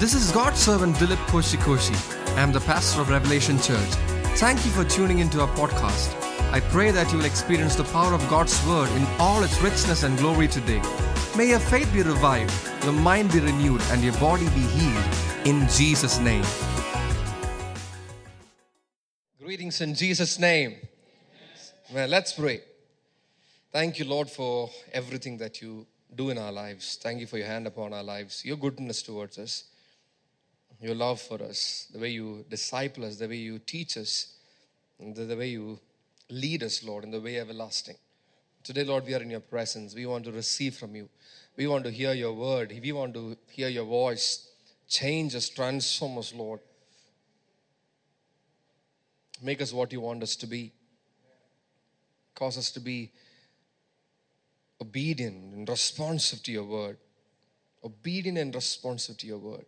This is God's servant Dilip Koshikoshi. I am the pastor of Revelation Church. Thank you for tuning into our podcast. I pray that you will experience the power of God's word in all its richness and glory today. May your faith be revived, your mind be renewed, and your body be healed in Jesus' name. Greetings in Jesus' name. Well, let's pray. Thank you, Lord, for everything that you do in our lives. Thank you for your hand upon our lives, your goodness towards us, your love for us, the way you disciple us, the way you teach us, the, the way you lead us, Lord, in the way everlasting. Today, Lord, we are in your presence. We want to receive from you. We want to hear your word. We want to hear your voice. Change us, transform us, Lord. Make us what you want us to be. Cause us to be obedient and responsive to your word. Obedient and responsive to your word.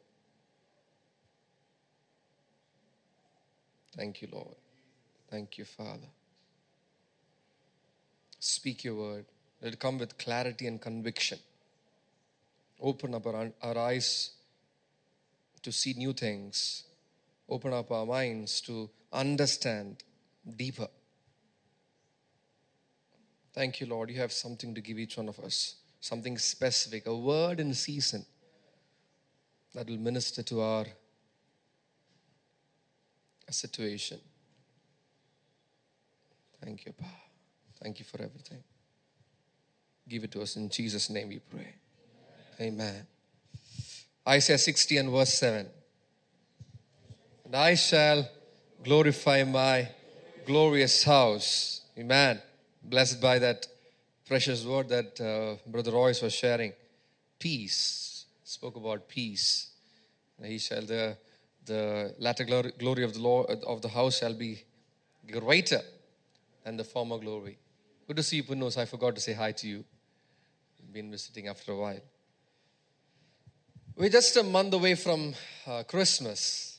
Thank you, Lord. Thank you, Father. Speak your word. Let it come with clarity and conviction. Open up our, our eyes to see new things. Open up our minds to understand deeper. Thank you, Lord. You have something to give each one of us, something specific, a word in season that will minister to our situation. Thank you, Pa. Thank you for everything. Give it to us in Jesus' name we pray. Amen. Isaiah 60 and verse 7. And I shall glorify my glorious house. Amen. Blessed by that precious word that uh, Brother Royce was sharing. Peace. Spoke about peace. And he shall the the latter glory, of the Lord of the house shall be greater than the former glory. Good to see you, Punos. I forgot to say hi to you. Been visiting after a while. We're just a month away from uh, Christmas.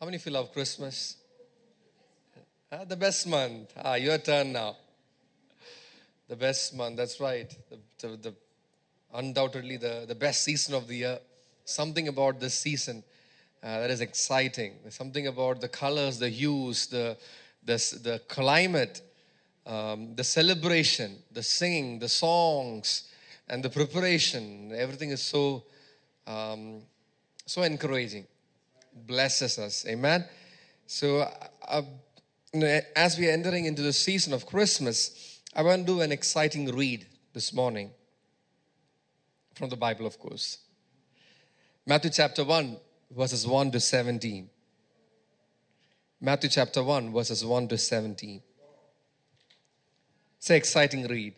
How many of you love Christmas? Uh, the best month. Ah, your turn now. The best month, that's right. The, the, the, undoubtedly the, the best season of the year. Something about this season uh, that is exciting. There's something about the colors, the hues, the, the, the climate, um, the celebration, the singing, the songs, and the preparation. Everything is so, um, so encouraging. Blesses us. Amen. So, uh, you know, as we are entering into the season of Christmas, I want to do an exciting read this morning from the Bible, of course. Matthew chapter 1, verses 1 to 17. Matthew chapter 1, verses 1 to 17. It's an exciting read.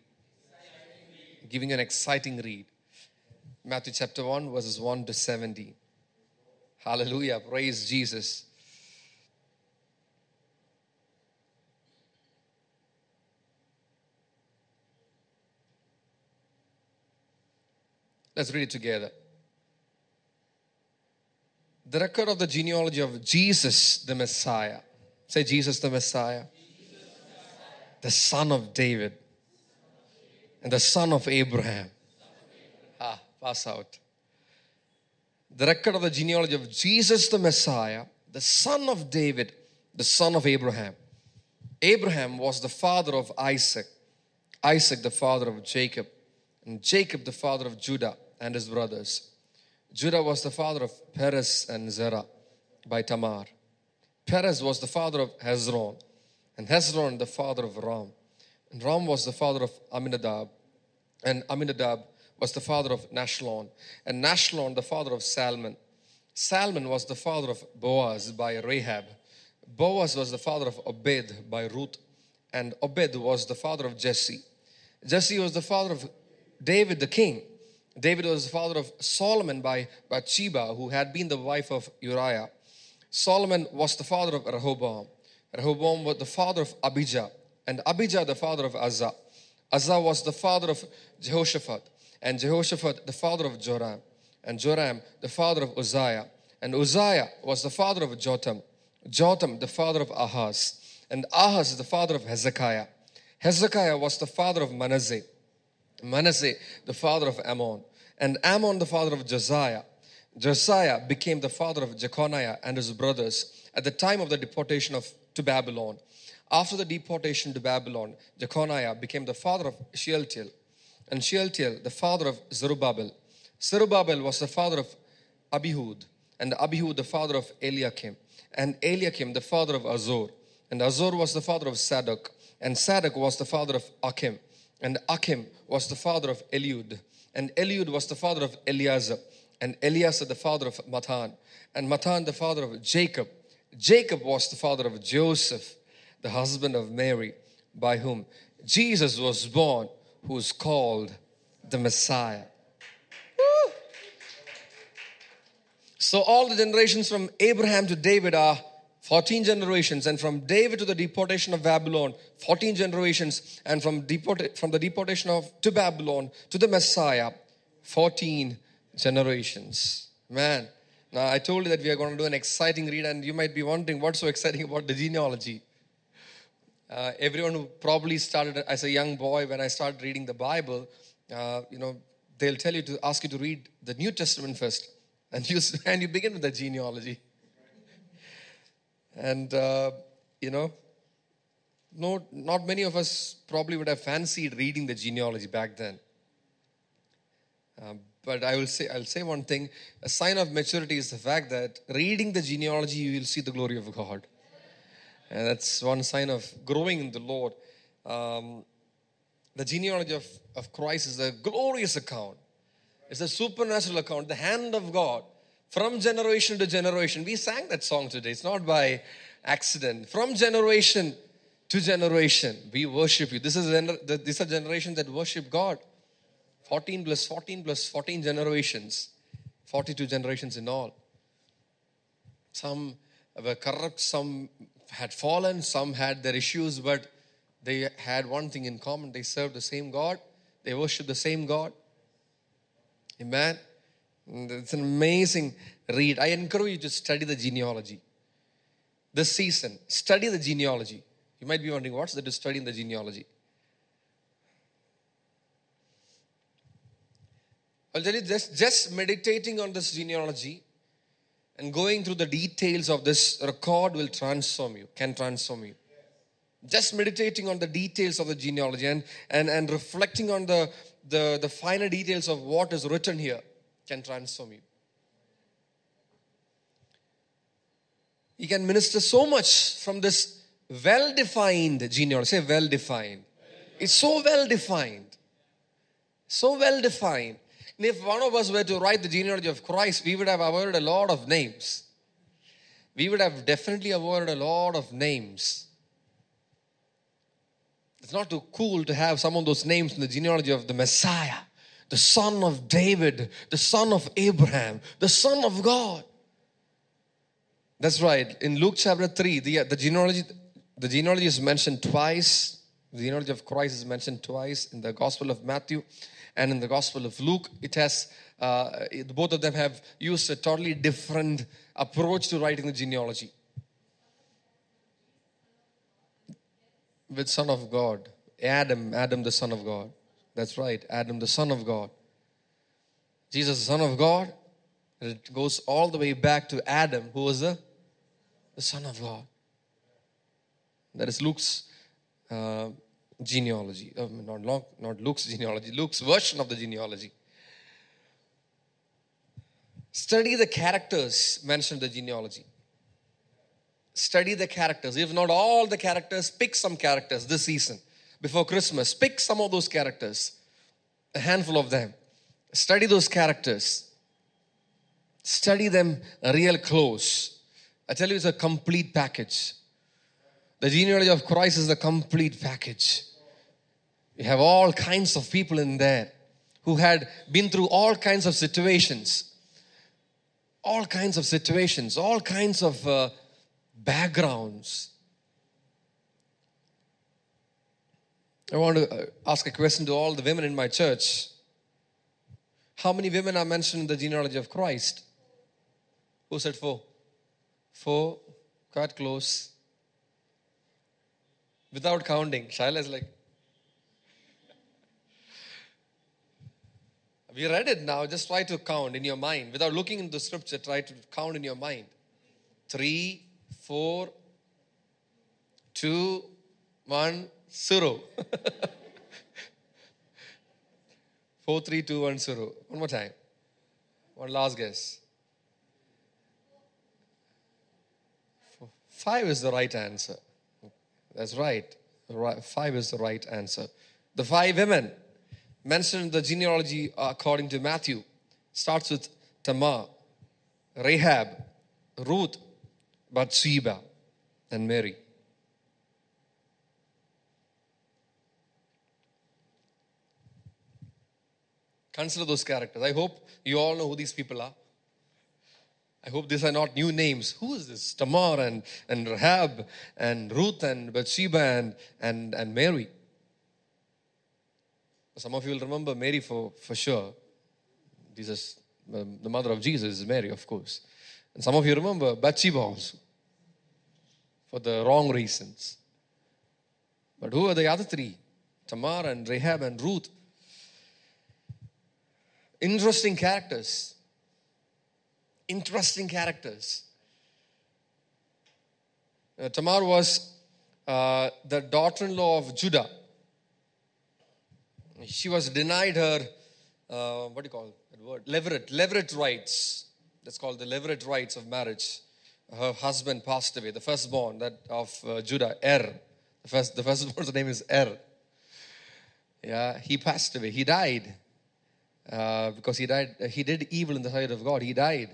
Giving an exciting read. Matthew chapter 1, verses 1 to 17. Hallelujah. Praise Jesus. Let's read it together the record of the genealogy of Jesus the Messiah. Say, Jesus the Messiah, the son of David, and the son of Abraham. Ah, pass out. The record of the genealogy of Jesus the Messiah, the son of David, the son of Abraham. Abraham was the father of Isaac, Isaac the father of Jacob, and Jacob the father of Judah and his brothers. Judah was the father of Perez and Zerah by Tamar. Perez was the father of Hezron, and Hezron the father of Ram. And Ram was the father of Amminadab, and Amminadab was the father of Nahshon, and Nahshon the father of Salmon. Salmon was the father of Boaz by Rahab. Boaz was the father of Obed by Ruth, and Obed was the father of Jesse. Jesse was the father of David the king. David was the father of Solomon by Bathsheba, who had been the wife of Uriah. Solomon was the father of Rehoboam. Rehoboam was the father of Abijah, and Abijah the father of Asa. Asa was the father of Jehoshaphat, and Jehoshaphat the father of Joram, and Joram the father of Uzziah, and Uzziah was the father of Jotham, Jotham the father of Ahaz, and Ahaz the father of Hezekiah. Hezekiah was the father of Manasseh. Manasseh, the father of Amon, and Amon, the father of Josiah. Josiah became the father of Jeconiah and his brothers at the time of the deportation of, to Babylon. After the deportation to Babylon, Jeconiah became the father of Shealtiel, and Shealtiel the father of Zerubbabel. Zerubbabel was the father of Abihud, and Abihud the father of Eliakim, and Eliakim the father of Azor, and Azor was the father of Zadok, and Zadok was the father of Achim, and Achim was the father of Eliud, and Eliud was the father of Eleazar, and Eleazar the father of Matthan, and Matthan the father of Jacob. Jacob was the father of Joseph, the husband of Mary, by whom Jesus was born, who is called the Messiah. Woo! So, all the generations from Abraham to David are 14 generations, and from David to the deportation of Babylon, 14 generations, and from, deport- from the deportation of to Babylon to the Messiah, 14 generations. Man, now I told you that we are going to do an exciting read, and you might be wondering what's so exciting about the genealogy. Uh, everyone who probably started as a young boy when I started reading the Bible, uh, you know, they'll tell you to ask you to read the New Testament first, and you and you begin with the genealogy. And uh, you know, no, not many of us probably would have fancied reading the genealogy back then. Um, but I will say, I'll say one thing: a sign of maturity is the fact that reading the genealogy, you will see the glory of God. And that's one sign of growing in the Lord. Um, the genealogy of, of Christ is a glorious account. It's a supernatural account, the hand of God from generation to generation. We sang that song today. It's not by accident. From generation to generation, we worship you. This is these are generations that worship God. 14 plus 14 plus 14 generations, 42 generations in all. Some were corrupt, some had fallen, some had their issues, but they had one thing in common. They served the same God, they worshiped the same God. Amen. It's an amazing read. I encourage you to study the genealogy. This season, study the genealogy. You might be wondering, what's the to study in the genealogy? I'll tell you just, just meditating on this genealogy and going through the details of this record will transform you, can transform you. Just meditating on the details of the genealogy and, and, and reflecting on the, the, the finer details of what is written here can transform you. You can minister so much from this well defined genealogy. Say well defined. It's so well defined. So well defined And if one of us were to write the genealogy of Christ, we would have avoided a lot of names. We would have definitely avoided a lot of names. It's not too cool to have some of those names in the genealogy of the Messiah, the son of David, the son of Abraham, the son of God. That's right. In Luke chapter 3, the, the genealogy the genealogy is mentioned twice. The genealogy of Christ is mentioned twice in the Gospel of Matthew and in the Gospel of Luke, it has uh, both of them have used a totally different approach to writing the genealogy. With Son of God, Adam, Adam the Son of God. That's right, Adam the Son of God. Jesus the Son of God. It goes all the way back to Adam, who was the, the Son of God. That is Luke's uh, genealogy. Uh, not, not Luke's genealogy, Luke's version of the genealogy. Study the characters mentioned in the genealogy. Study the characters. If not all the characters, pick some characters this season before Christmas. Pick some of those characters, a handful of them. Study those characters. Study them real close. I tell you, it's a complete package. The genealogy of Christ is a complete package. You have all kinds of people in there who had been through all kinds of situations, all kinds of situations, all kinds of uh, backgrounds. I want to uh, ask a question to all the women in my church. How many women are mentioned in the genealogy of Christ? Who said four? Four, cut close. Without counting. Shaila is like, We read it now. Just try to count in your mind. Without looking into the scripture, try to count in your mind. Three, four, two, one, zero. four, three, two, one, zero. One more time. One last guess. Five is the right answer. That's right. Five is the right answer. The five women mentioned in the genealogy according to Matthew starts with Tamar, Rahab, Ruth, Bathsheba, and Mary. Consider those characters. I hope you all know who these people are. I hope these are not new names. Who is this? Tamar and, and Rahab and Ruth and Bathsheba and, and, and Mary. Some of you will remember Mary for, for sure. Jesus, um, the mother of Jesus is Mary, of course. And some of you remember Bathsheba also for the wrong reasons. But who are the other three? Tamar and Rahab and Ruth. Interesting characters interesting characters. Uh, Tamar was uh, the daughter in law of Judah. She was denied her, uh, what do you call that word? Levirate, levirate rights. That's called the levirate rights of marriage. Her husband passed away, the firstborn that of uh, Judah, Er. The, first, the firstborn's name is Er. Yeah, he passed away. He died. Uh, because he died, he did evil in the sight of God. He died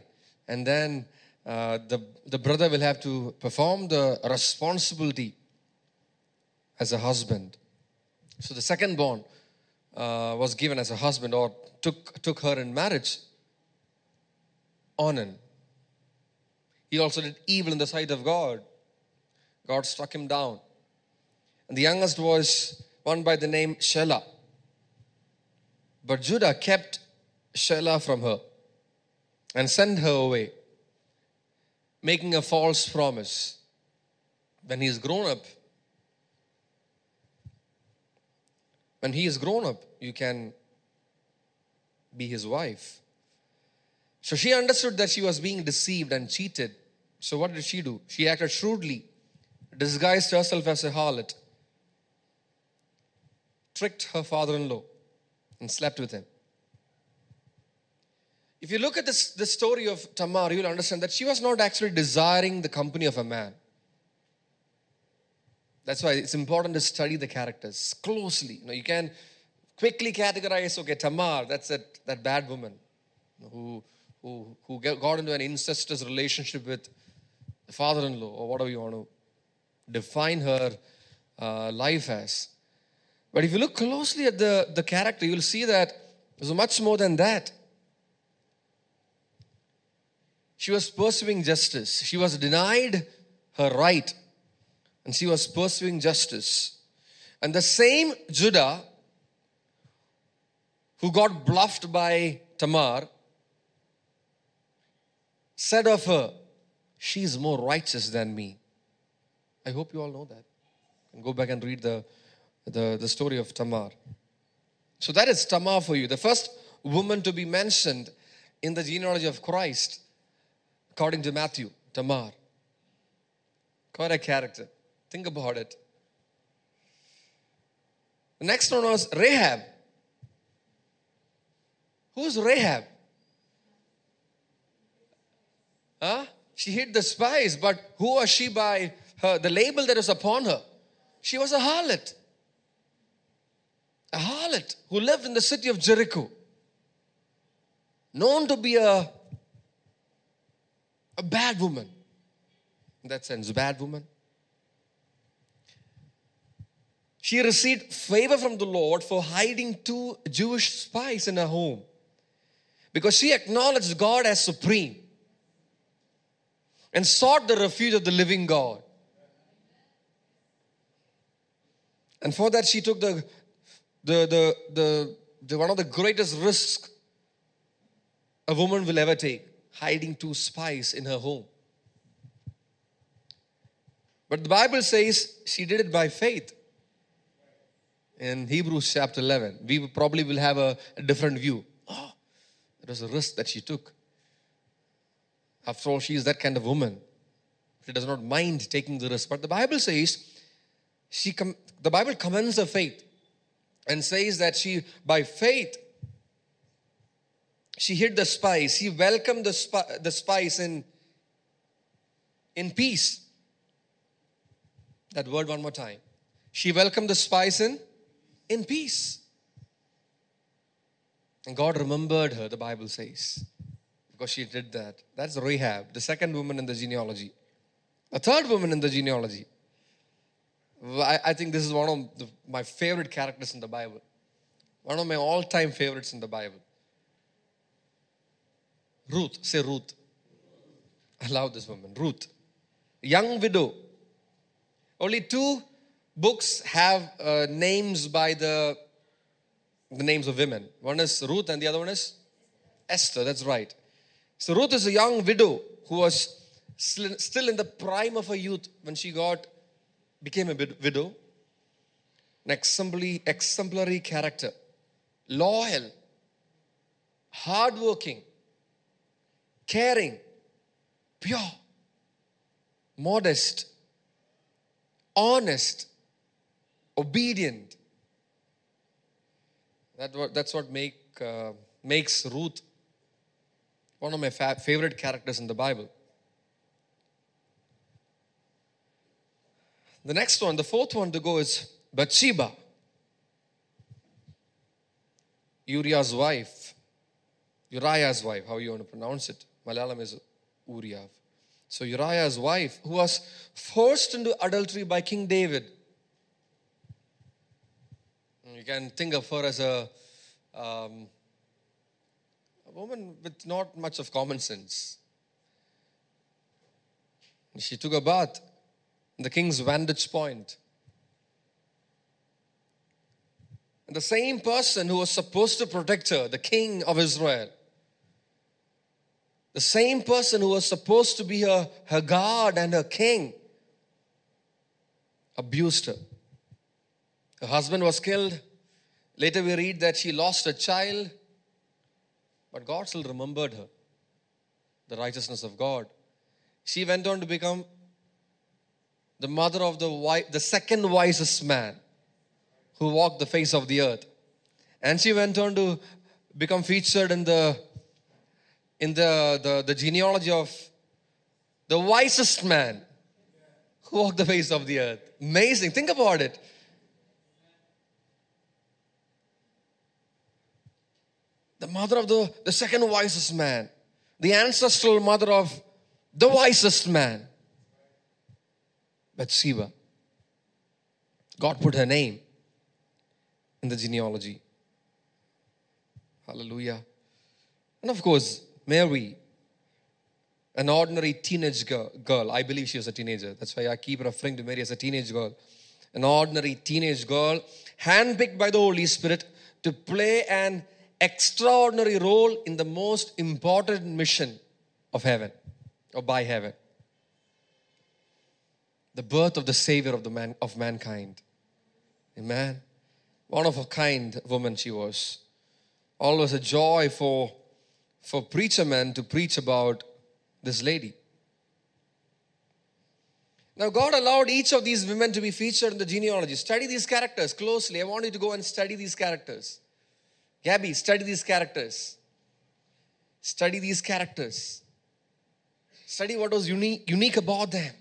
and then uh, the, the brother will have to perform the responsibility as a husband. So the second born uh, was given as a husband or took, took her in marriage. Onan. He also did evil in the sight of God. God struck him down. And the youngest was one by the name Shelah. But Judah kept Shelah from her and sent her away, making a false promise. When he is grown up, when he is grown up, you can be his wife. So she understood that she was being deceived and cheated. So what did she do? She acted shrewdly, disguised herself as a harlot, tricked her father in law, and slept with him. If you look at this, the story of Tamar, you'll understand that she was not actually desiring the company of a man. That's why it's important to study the characters closely. You know, you can quickly categorize, okay, Tamar, that's that, that bad woman who, who, who got into an incestuous relationship with the father-in-law or whatever you want to define her uh, life as. But if you look closely at the, the character, you'll see that there's much more than that. She was pursuing justice. She was denied her right and she was pursuing justice. And the same Judah who got bluffed by Tamar said of her, She's more righteous than me. I hope you all know that. And go back and read the, the, the story of Tamar. So that is Tamar for you. The first woman to be mentioned in the genealogy of Christ according to Matthew, Tamar. Quite a character. Think about it. The next one was Rahab. Who's Rahab? Huh? She hid the spies, but who was she by her? The label that was upon her. She was a harlot. A harlot who lived in the city of Jericho. Known to be a a bad woman. In that sense, bad woman. She received favor from the Lord for hiding two Jewish spies in her home because she acknowledged God as supreme and sought the refuge of the living God. And for that, she took the, the, the, the, the one of the greatest risks a woman will ever take hiding two spies in her home. But the Bible says she did it by faith. In Hebrews chapter 11, we probably will have a, a different view. Oh, It was a risk that she took. After all, she is that kind of woman. She does not mind taking the risk. But the Bible says, she com- the Bible commends her faith and says that she, by faith, she hid the spice. She welcomed the, spi- the spice in, in peace. That word one more time. She welcomed the spice in, in peace. And God remembered her, the Bible says, because she did that. That's Rahab, the second woman in the genealogy. The third woman in the genealogy. I, I think this is one of the, my favorite characters in the Bible. One of my all time favorites in the Bible. Ruth, say Ruth. I love this woman, Ruth. Young widow. Only two books have uh, names by the, the names of women. One is Ruth and the other one is Esther. That's right. So Ruth is a young widow who was still in the prime of her youth when she got became a widow. An exemplary, exemplary character, loyal, hardworking, caring, pure, modest, honest, obedient. That that's what make, uh, makes Ruth one of my fa- favorite characters in the Bible. The next one, the fourth one to go is Bathsheba, Uriah's wife, Uriah's wife, how you want to pronounce it. Malayalam is Uriah. So Uriah's wife, who was forced into adultery by King David. You can think of her as a, um, a woman with not much of common sense. She took a bath the king's vantage point. And the same person who was supposed to protect her, the king of Israel, the same person who was supposed to be her, her guard and her king, abused her. Her husband was killed. Later, we read that she lost a child, but God still remembered her, the righteousness of God. She went on to become the mother of the, the second wisest man who walked the face of the earth. And she went on to become featured in the in the, the, the genealogy of the wisest man who walked the face of the earth. Amazing. Think about it. The mother of the, the second wisest man, the ancestral mother of the wisest man. Bathsheba. God put her name in the genealogy. Hallelujah. And of course, Mary, an ordinary teenage girl, girl, I believe she was a teenager. That's why I keep referring to Mary as a teenage girl. An ordinary teenage girl, handpicked by the Holy Spirit to play an extraordinary role in the most important mission of heaven or by heaven the birth of the Savior of, the man, of mankind. Amen. One of a kind woman she was. Always a joy for, for preacher men to preach about this lady. Now, God allowed each of these women to be featured in the genealogy. Study these characters closely. I want you to go and study these characters. Gabby, study these characters. Study these characters. Study what was unique, unique about them.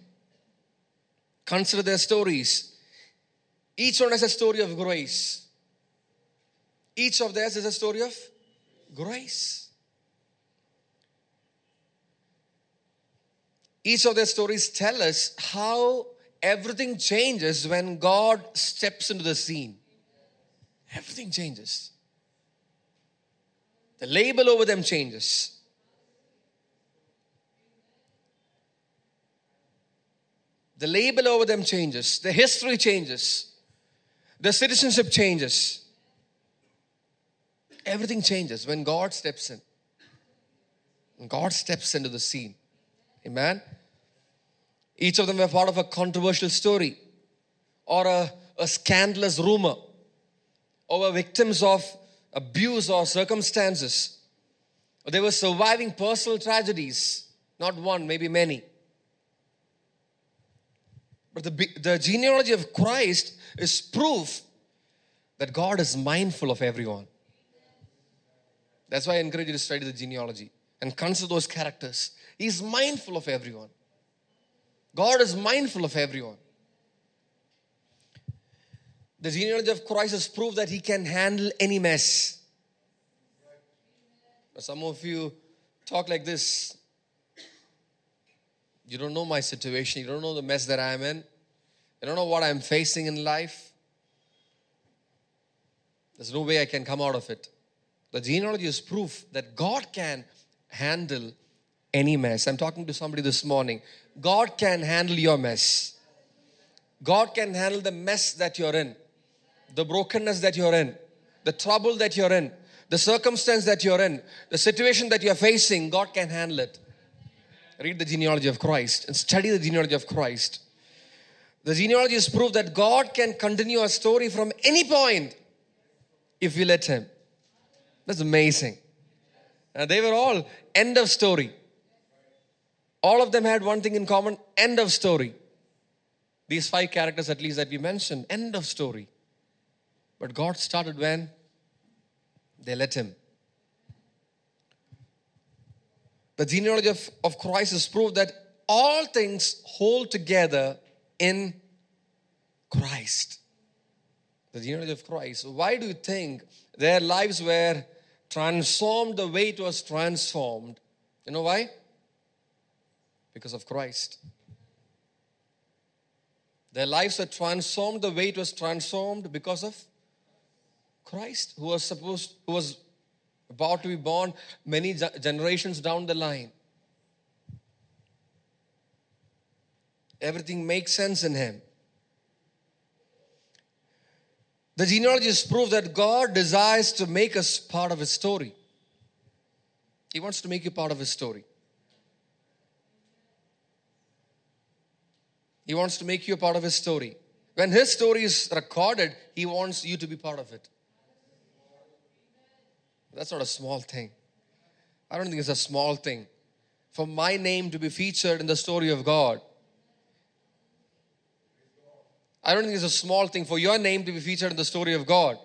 Consider their stories. Each one has a story of grace. Each of theirs is a story of grace. Each of their stories tell us how everything changes when God steps into the scene. Everything changes. The label over them changes. The label over them changes, the history changes, the citizenship changes. Everything changes when God steps in. God steps into the scene. Amen. Each of them were part of a controversial story or a, a scandalous rumor or were victims of abuse or circumstances. They were surviving personal tragedies, not one, maybe many. But the, the genealogy of Christ is proof that God is mindful of everyone. That's why I encourage you to study the genealogy and consider those characters. He's mindful of everyone. God is mindful of everyone. The genealogy of Christ is proof that He can handle any mess. Some of you talk like this. You don't know my situation. You don't know the mess that I'm in. You don't know what I'm facing in life. There's no way I can come out of it. The genealogy is proof that God can handle any mess. I'm talking to somebody this morning. God can handle your mess. God can handle the mess that you're in, the brokenness that you're in, the trouble that you're in, the circumstance that you're in, the situation that you're facing. God can handle it. Read the genealogy of Christ and study the genealogy of Christ. The genealogy is proof that God can continue a story from any point if we let Him. That's amazing. They were all end of story. All of them had one thing in common end of story. These five characters, at least, that we mentioned, end of story. But God started when they let Him. The genealogy of, of Christ is proof that all things hold together in Christ. The genealogy of Christ. Why do you think their lives were transformed the way it was transformed? You know why? Because of Christ. Their lives were transformed the way it was transformed because of Christ, who was supposed, who was about to be born many generations down the line. Everything makes sense in him. The genealogists prove that God desires to make us part of his story. He wants to make you part of his story. He wants to make you a part of his story. When his story is recorded, he wants you to be part of it. That's not a small thing. I don't think it's a small thing. For my name to be featured in the story of God. I don't think it's a small thing for your name to be featured in the story of God.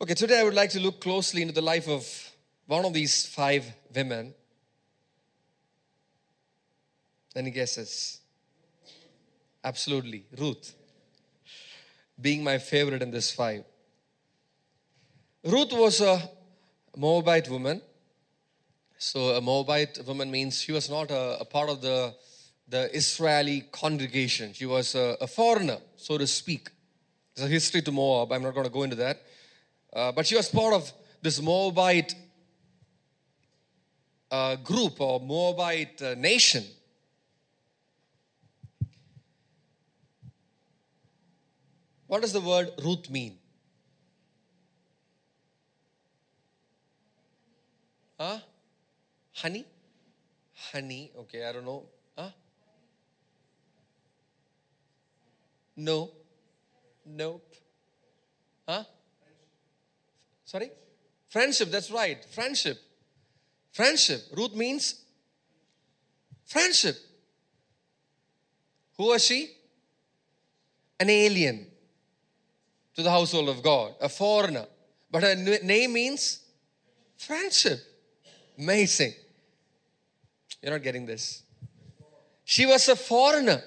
Okay, today I would like to look closely into the life of one of these five women. Any guesses? Absolutely, Ruth being my favorite in this five. Ruth was a Moabite woman. So, a Moabite woman means she was not a, a part of the, the Israeli congregation. She was a, a, foreigner, so to speak. There's a history to Moab. I'm not going to go into that. Uh, but she was part of this Moabite uh, group or Moabite uh, nation. What does the word Ruth mean? Huh? Honey? Honey. Okay, I don't know. Huh? No. Nope. Huh? Sorry? Friendship, that's right. Friendship. Friendship. Ruth means friendship. Who was she? An alien to the household of God, a foreigner. But her name means friendship. Amazing. You're not getting this. She was a foreigner.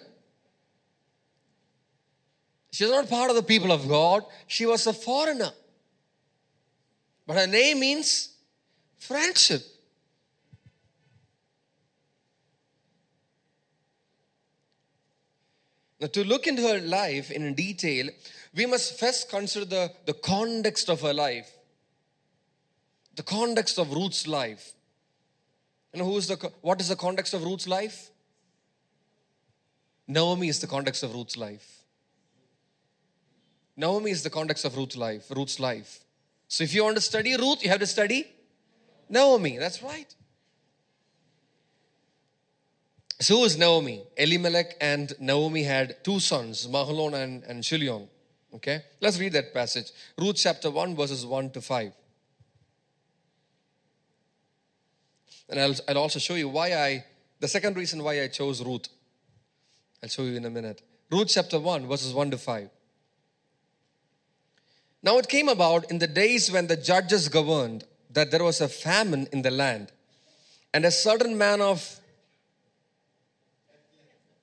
She was not part of the people of God. She was a foreigner. But her name means friendship. Now, to look into her life in detail, we must first consider the, the context of her life. The context of Ruth's life. You know, who is the, what is the context of Ruth's life? Naomi is the context of Ruth's life. Naomi is the context of Ruth's life, Ruth's life. So if you want to study Ruth, you have to study Naomi. That's right. So who is Naomi? Elimelech and Naomi had two sons, Mahlon and, and Chilion. Okay, let's read that passage. Ruth chapter 1, verses 1 to 5. And I'll, I'll also show you why I, the second reason why I chose Ruth. I'll show you in a minute. Ruth chapter 1, verses 1 to 5. Now it came about in the days when the judges governed that there was a famine in the land, and a certain man of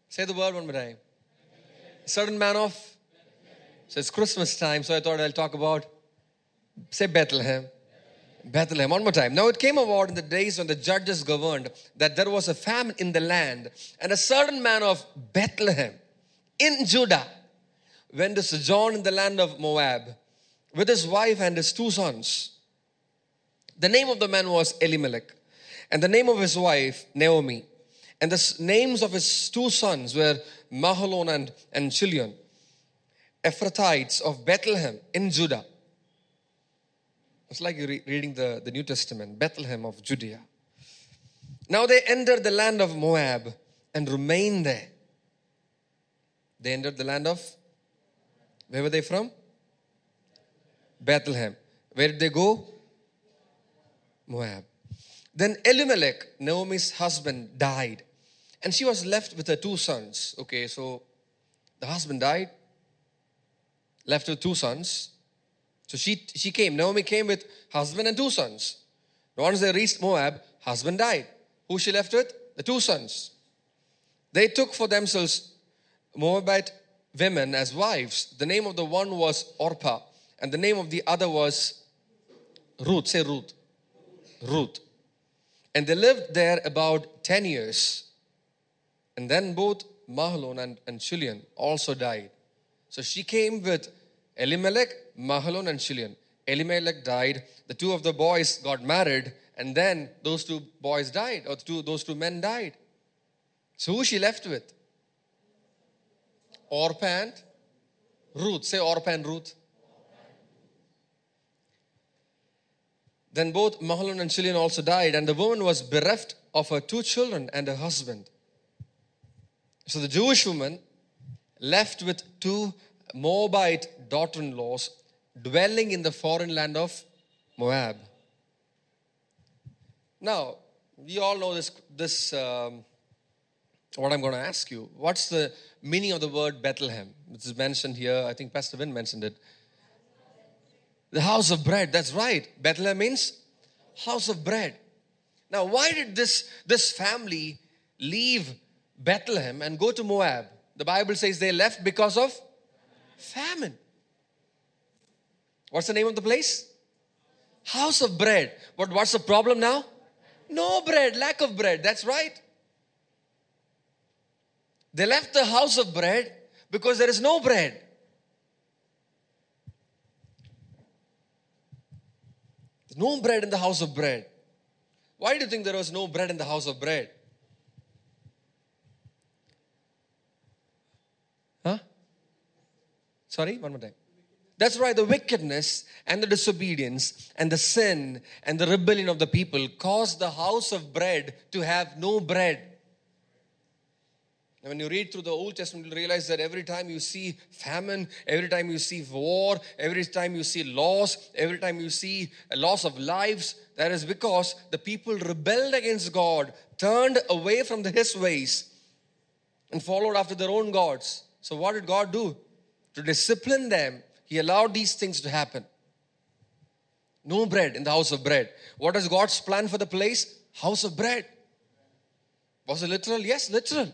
say the word one more time. A certain man of so it's Christmas time, so I thought I'll talk about say Bethlehem. Bethlehem. One more time. Now it came about in the days when the judges governed that there was a famine in the land, and a certain man of Bethlehem in Judah went to sojourn in the land of Moab with his wife and his two sons. The name of the man was Elimelech, and the name of his wife, Naomi. And the names of his two sons were Mahlon and, and Chilion, Ephrathites of Bethlehem in Judah. It's like you're reading the, the New Testament, Bethlehem of Judea. Now they entered the land of Moab and remained there. They entered the land of, where were they from? Bethlehem. Where did they go? Moab. Then Elimelech, Naomi's husband, died. And she was left with her two sons. Okay, so the husband died, left with two sons. So she, she came. Naomi came with husband and two sons. Once they reached Moab, husband died. Who she left with? The two sons. They took for themselves Moabite women as wives. The name of the one was Orpah, and the name of the other was Ruth. Say Ruth. Ruth. And they lived there about 10 years. And then both Mahlon and, and Chilion also died. So she came with Elimelech, Mahlon, and Chilion. Elimelech died. The two of the boys got married, and then those two boys died, or two, those two men died. So who she left with? Orpah Ruth. Say Orpah and Ruth. Then both Mahlon and Chilion also died, and the woman was bereft of her two children and her husband. So the Jewish woman left with two Moabite daughter in laws dwelling in the foreign land of Moab. Now, we all know this, this um, what I'm going to ask you. What's the meaning of the word Bethlehem? This is mentioned here. I think Pastor Vin mentioned it. The house of bread. That's right. Bethlehem means house of bread. Now, why did this, this family leave Bethlehem and go to Moab? The Bible says they left because of famine. What's the name of the place? House of bread. But what's the problem now? No bread, lack of bread. That's right. They left the house of bread because there is no bread. no bread in the house of bread. Why do you think there was no bread in the house of bread? Sorry, one more time. That's right, the wickedness and the disobedience and the sin and the rebellion of the people caused the house of bread to have no bread. And when you read through the Old Testament, you'll realize that every time you see famine, every time you see war, every time you see loss, every time you see a loss of lives, that is because the people rebelled against God, turned away from His ways, and followed after their own gods. So, what did God do? To discipline them, He allowed these things to happen. No bread in the house of bread. What is God's plan for the place? House of bread. Was it literal? Yes, literal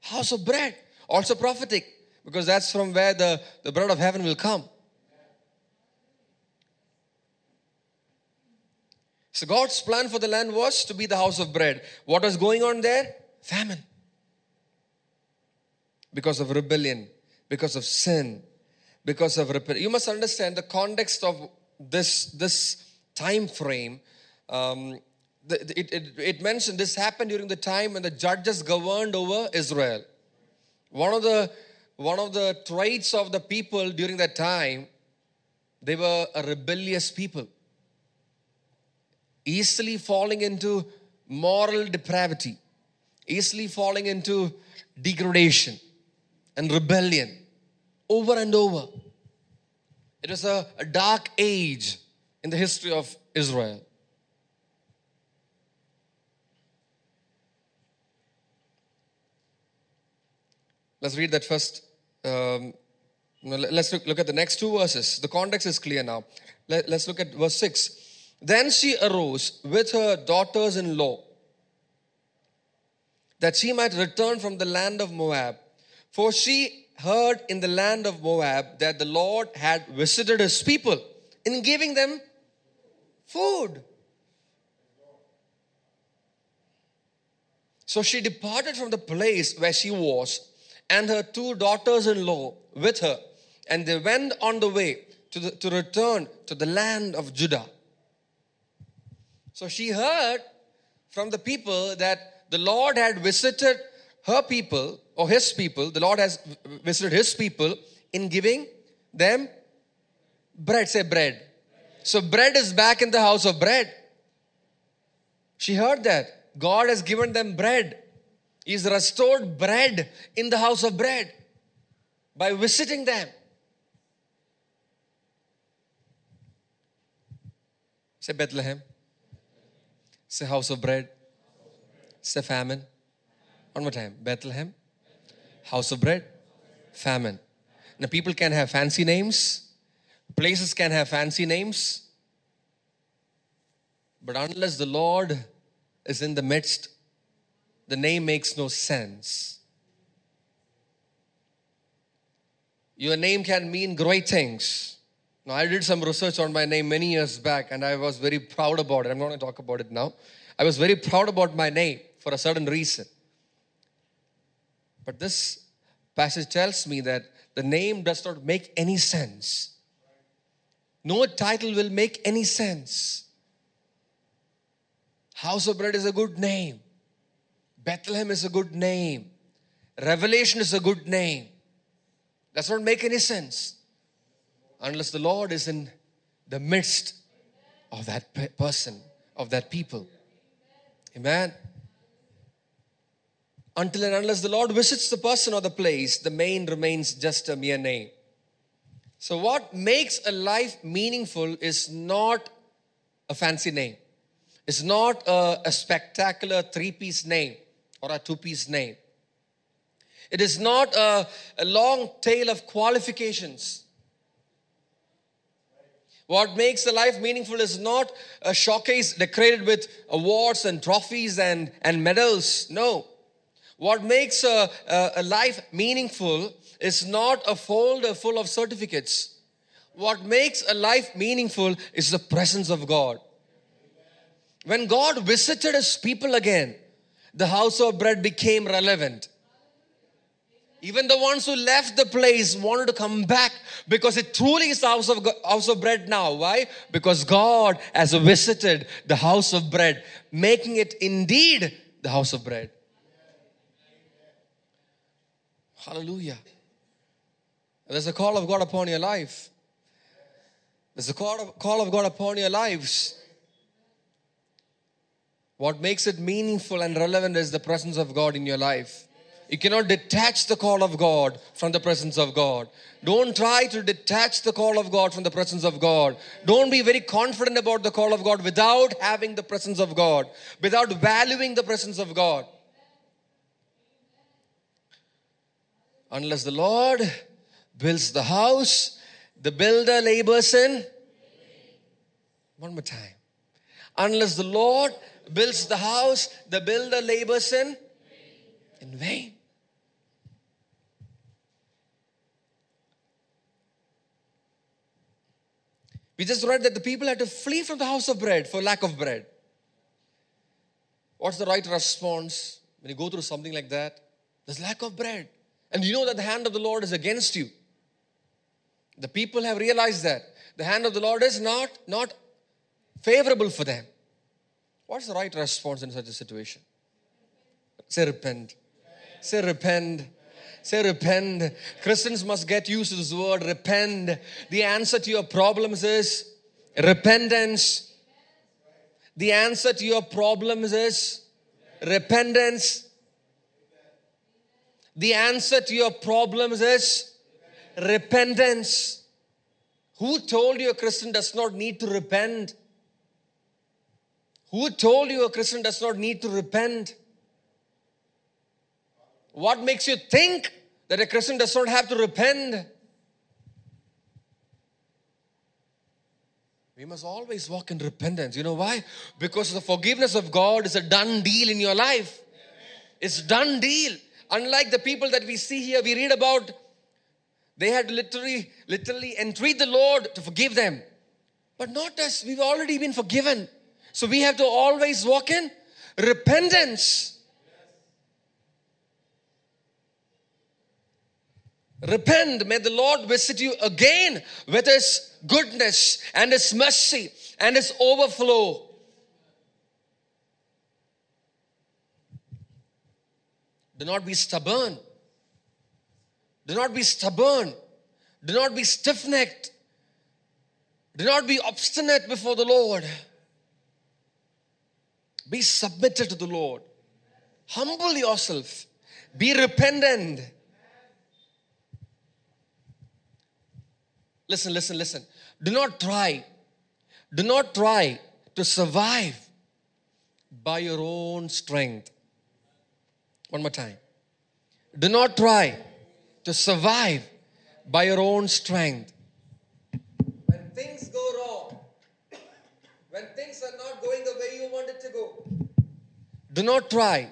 house of bread. Also prophetic, because that's from where the, the bread of heaven will come. So God's plan for the land was to be the house of bread. What was going on there? Famine. Because of rebellion, because of sin, because of rebellion. You must understand the context of this, this time frame. Um, it, it, it mentioned this happened during the time when the judges governed over Israel. One of the one of the traits of the people during that time, they were a rebellious people, easily falling into moral depravity, easily falling into degradation and rebellion over and over. It was a, a dark age in the history of Israel. Let's read that first. Um, let's look, look at the next two verses. The context is clear now. Let, let's look at verse 6. Then she arose with her daughters in law that she might return from the land of Moab. For she heard in the land of Moab that the Lord had visited his people in giving them food. So she departed from the place where she was and her two daughters in law with her, and they went on the way to, the, to return to the land of Judah. So she heard from the people that the Lord had visited her people or his people, the Lord has visited his people in giving them bread. Say bread. So bread is back in the house of bread. She heard that. God has given them bread. He's restored bread in the house of bread by visiting them. Say Bethlehem. Say house of bread. Say famine. One more time. Bethlehem. House of bread. Famine. Now people can have fancy names. Places can have fancy names. But unless the Lord is in the midst, the name makes no sense. Your name can mean great things. Now, I did some research on my name many years back and I was very proud about it. I'm not going to talk about it now. I was very proud about my name for a certain reason. But this passage tells me that the name does not make any sense. No title will make any sense. House of Bread is a good name. Bethlehem is a good name. Revelation is a good name. Does not make any sense unless the Lord is in the midst of that person, of that people. Amen. Until and unless the Lord visits the person or the place, the main remains just a mere name. So, what makes a life meaningful is not a fancy name, it's not a, a spectacular three piece name or a two piece name. It is not a, a long tail of qualifications. What makes a life meaningful is not a showcase decorated with awards and trophies and, and medals. No. What makes a, a, a life meaningful is not a folder full of certificates. What makes a life meaningful is the presence of God. When God visited his people again, the house of bread became relevant. Even the ones who left the place wanted to come back because it truly is the house of, house of bread now. Why? Because God has visited the house of bread, making it indeed the house of bread. Hallelujah. There's a call of God upon your life. There's a call of, call of God upon your lives. What makes it meaningful and relevant is the presence of God in your life. You cannot detach the call of God from the presence of God. Don't try to detach the call of God from the presence of God. Don't be very confident about the call of God without having the presence of God, without valuing the presence of God. Unless the Lord builds the house, the builder labors in. One more time. Unless the Lord builds the house, the builder labors in in vain. We just read that the people had to flee from the house of bread for lack of bread. What's the right response when you go through something like that? There's lack of bread. And you know that the hand of the Lord is against you. The people have realized that. The hand of the Lord is not, not favorable for them. What's the right response in such a situation? Say repent. Say repent. Say repent. Christians must get used to this word repent. The answer to your problems is repentance. The answer to your problems is repentance. The answer to your problems is repentance. Who told you a Christian does not need to repent? Who told you a Christian does not need to repent? What makes you think that a Christian does not have to repent? We must always walk in repentance. You know why? Because the forgiveness of God is a done deal in your life. It's done deal. Unlike the people that we see here, we read about they had literally, literally entreat the Lord to forgive them. But not us. We've already been forgiven. So we have to always walk in repentance. Repent. May the Lord visit you again with His goodness and His mercy and His overflow. Do not be stubborn. Do not be stubborn. Do not be stiff necked. Do not be obstinate before the Lord. Be submitted to the Lord. Humble yourself. Be repentant. Listen, listen, listen. Do not try. Do not try to survive by your own strength. One more time. Do not try to survive by your own strength. When things go wrong, when things are not going the way you want it to go, do not try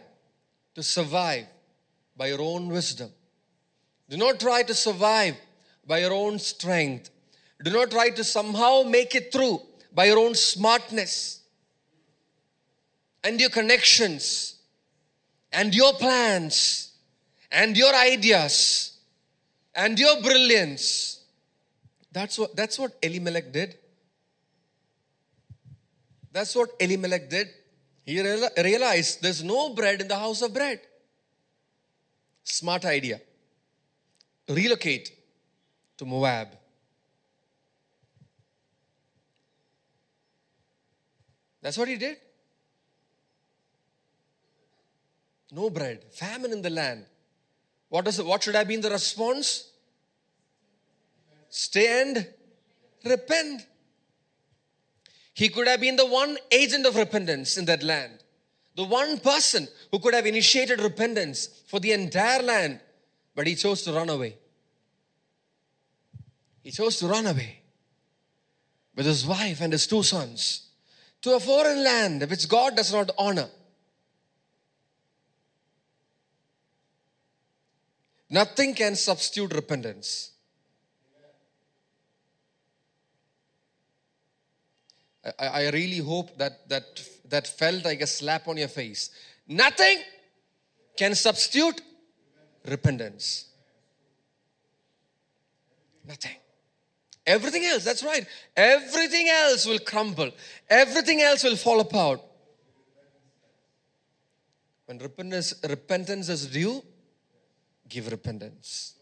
to survive by your own wisdom. Do not try to survive by your own strength. Do not try to somehow make it through by your own smartness and your connections and your plans and your ideas and your brilliance. That's what, that's what Elimelech did. That's what Elimelech did. He realized there's no bread in the house of bread. Smart idea. Relocate to Moab. That's what he did. No bread, famine in the land. What, is, what should have been the response? Stay and repent. He could have been the one agent of repentance in that land, the one person who could have initiated repentance for the entire land, but he chose to run away. He chose to run away with his wife and his two sons to a foreign land which God does not honor. Nothing can substitute repentance. I, I really hope that, that that felt like a slap on your face. Nothing can substitute repentance. Nothing. Everything else, that's right. Everything else will crumble. Everything else will fall apart. When repentance, repentance is due, give repentance.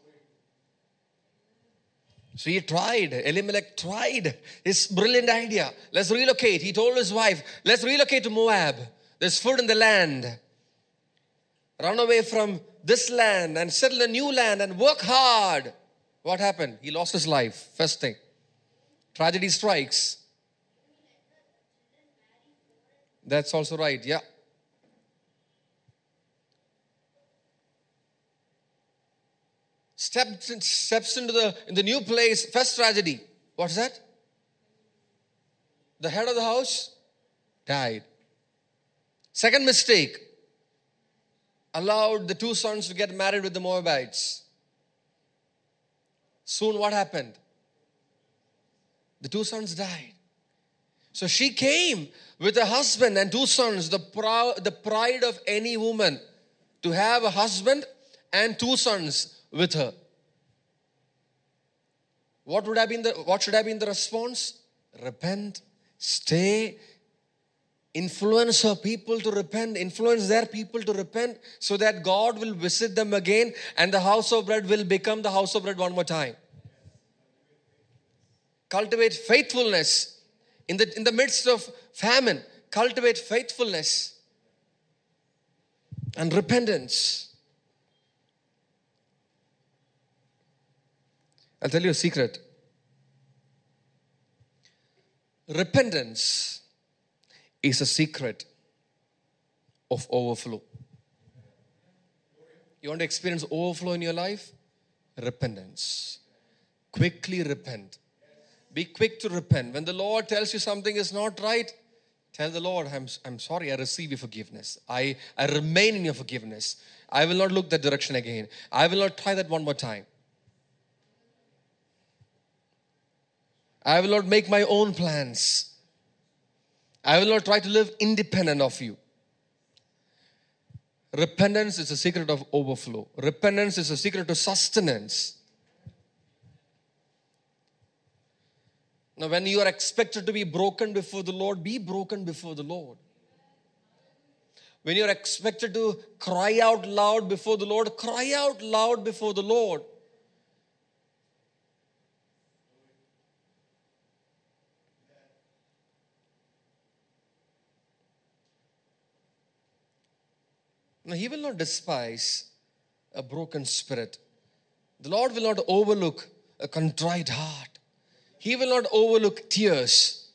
So he tried. Elimelech tried his brilliant idea. Let's relocate. He told his wife, let's relocate to Moab. There's food in the land. Run away from this land and settle a new land and work hard. What happened? He lost his life. First thing. Tragedy strikes. That's also right. Yeah. Steps, steps into the, in the new place, first tragedy. What's that? The head of the house died. Second mistake, allowed the two sons to get married with the Moabites. Soon, what happened? The two sons died. So she came with a husband and two sons, the, proud, the pride of any woman, to have a husband and two sons with her. What would have been the what should have been the response? Repent, stay, influence her people to repent, influence their people to repent so that God will visit them again and the house of bread will become the house of bread one more time. Cultivate faithfulness in the, in the midst of famine. Cultivate faithfulness and repentance. I'll tell you a secret. Repentance is a secret of overflow. You want to experience overflow in your life? Repentance. Quickly repent. Be quick to repent. When the Lord tells you something is not right, tell the Lord, I'm, I'm sorry, I receive your forgiveness. I, I remain in your forgiveness. I will not look that direction again. I will not try that one more time. I will not make my own plans. I will not try to live independent of you. Repentance is a secret of overflow. Repentance is a secret of sustenance. Now, when you are expected to be broken before the Lord, be broken before the Lord. When you're expected to cry out loud before the Lord, cry out loud before the Lord. He will not despise a broken spirit. The Lord will not overlook a contrite heart. He will not overlook tears.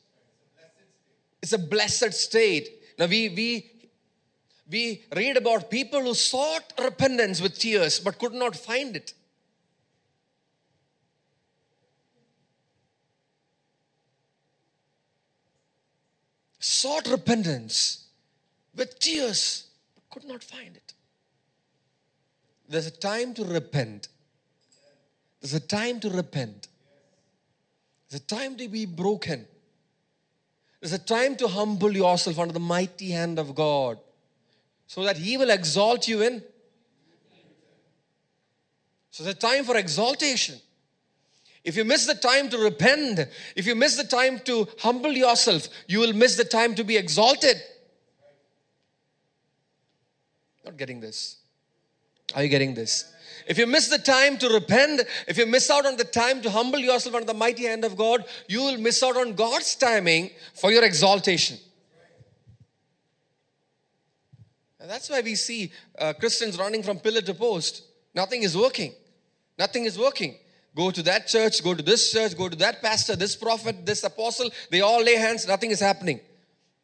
It's a blessed state. Now, we, we, we read about people who sought repentance with tears but could not find it. Sought repentance with tears could not find it. There's a time to repent. There's a time to repent. There's a time to be broken. There's a time to humble yourself under the mighty hand of God so that He will exalt you in. So there's a time for exaltation. If you miss the time to repent, if you miss the time to humble yourself, you will miss the time to be exalted. Not getting this. Are you getting this? If you miss the time to repent, if you miss out on the time to humble yourself under the mighty hand of God, you will miss out on God's timing for your exaltation. And that's why we see uh, Christians running from pillar to post. Nothing is working. Nothing is working. Go to that church, go to this church, go to that pastor, this prophet, this apostle. They all lay hands, nothing is happening.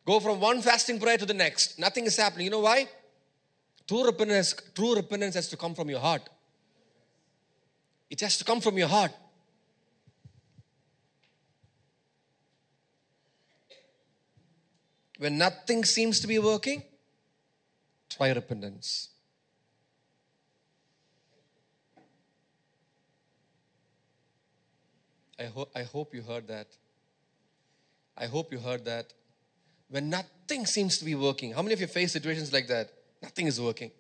Go from one fasting prayer to the next. Nothing is happening. You know why? True repentance, true repentance has to come from your heart. It has to come from your heart. When nothing seems to be working, try repentance. I, ho- I hope you heard that. I hope you heard that. When nothing seems to be working, how many of you face situations like that? Nothing is working.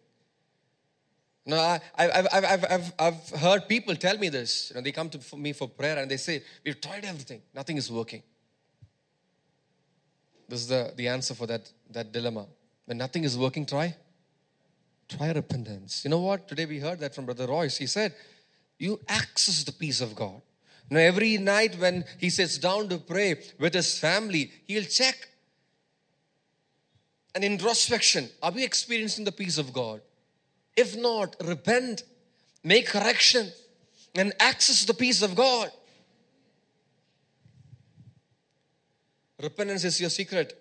No, I, have I've, I've, I've, I've heard people tell me this. You know, they come to me for prayer and they say, We've tried everything, nothing is working. This is the, the answer for that, that dilemma. When nothing is working, try. Try repentance. You know what? Today we heard that from Brother Royce. He said, You access the peace of God. Now, every night when he sits down to pray with his family, he'll check an introspection. Are we experiencing the peace of God? If not, repent, make correction, and access the peace of God. Repentance is your secret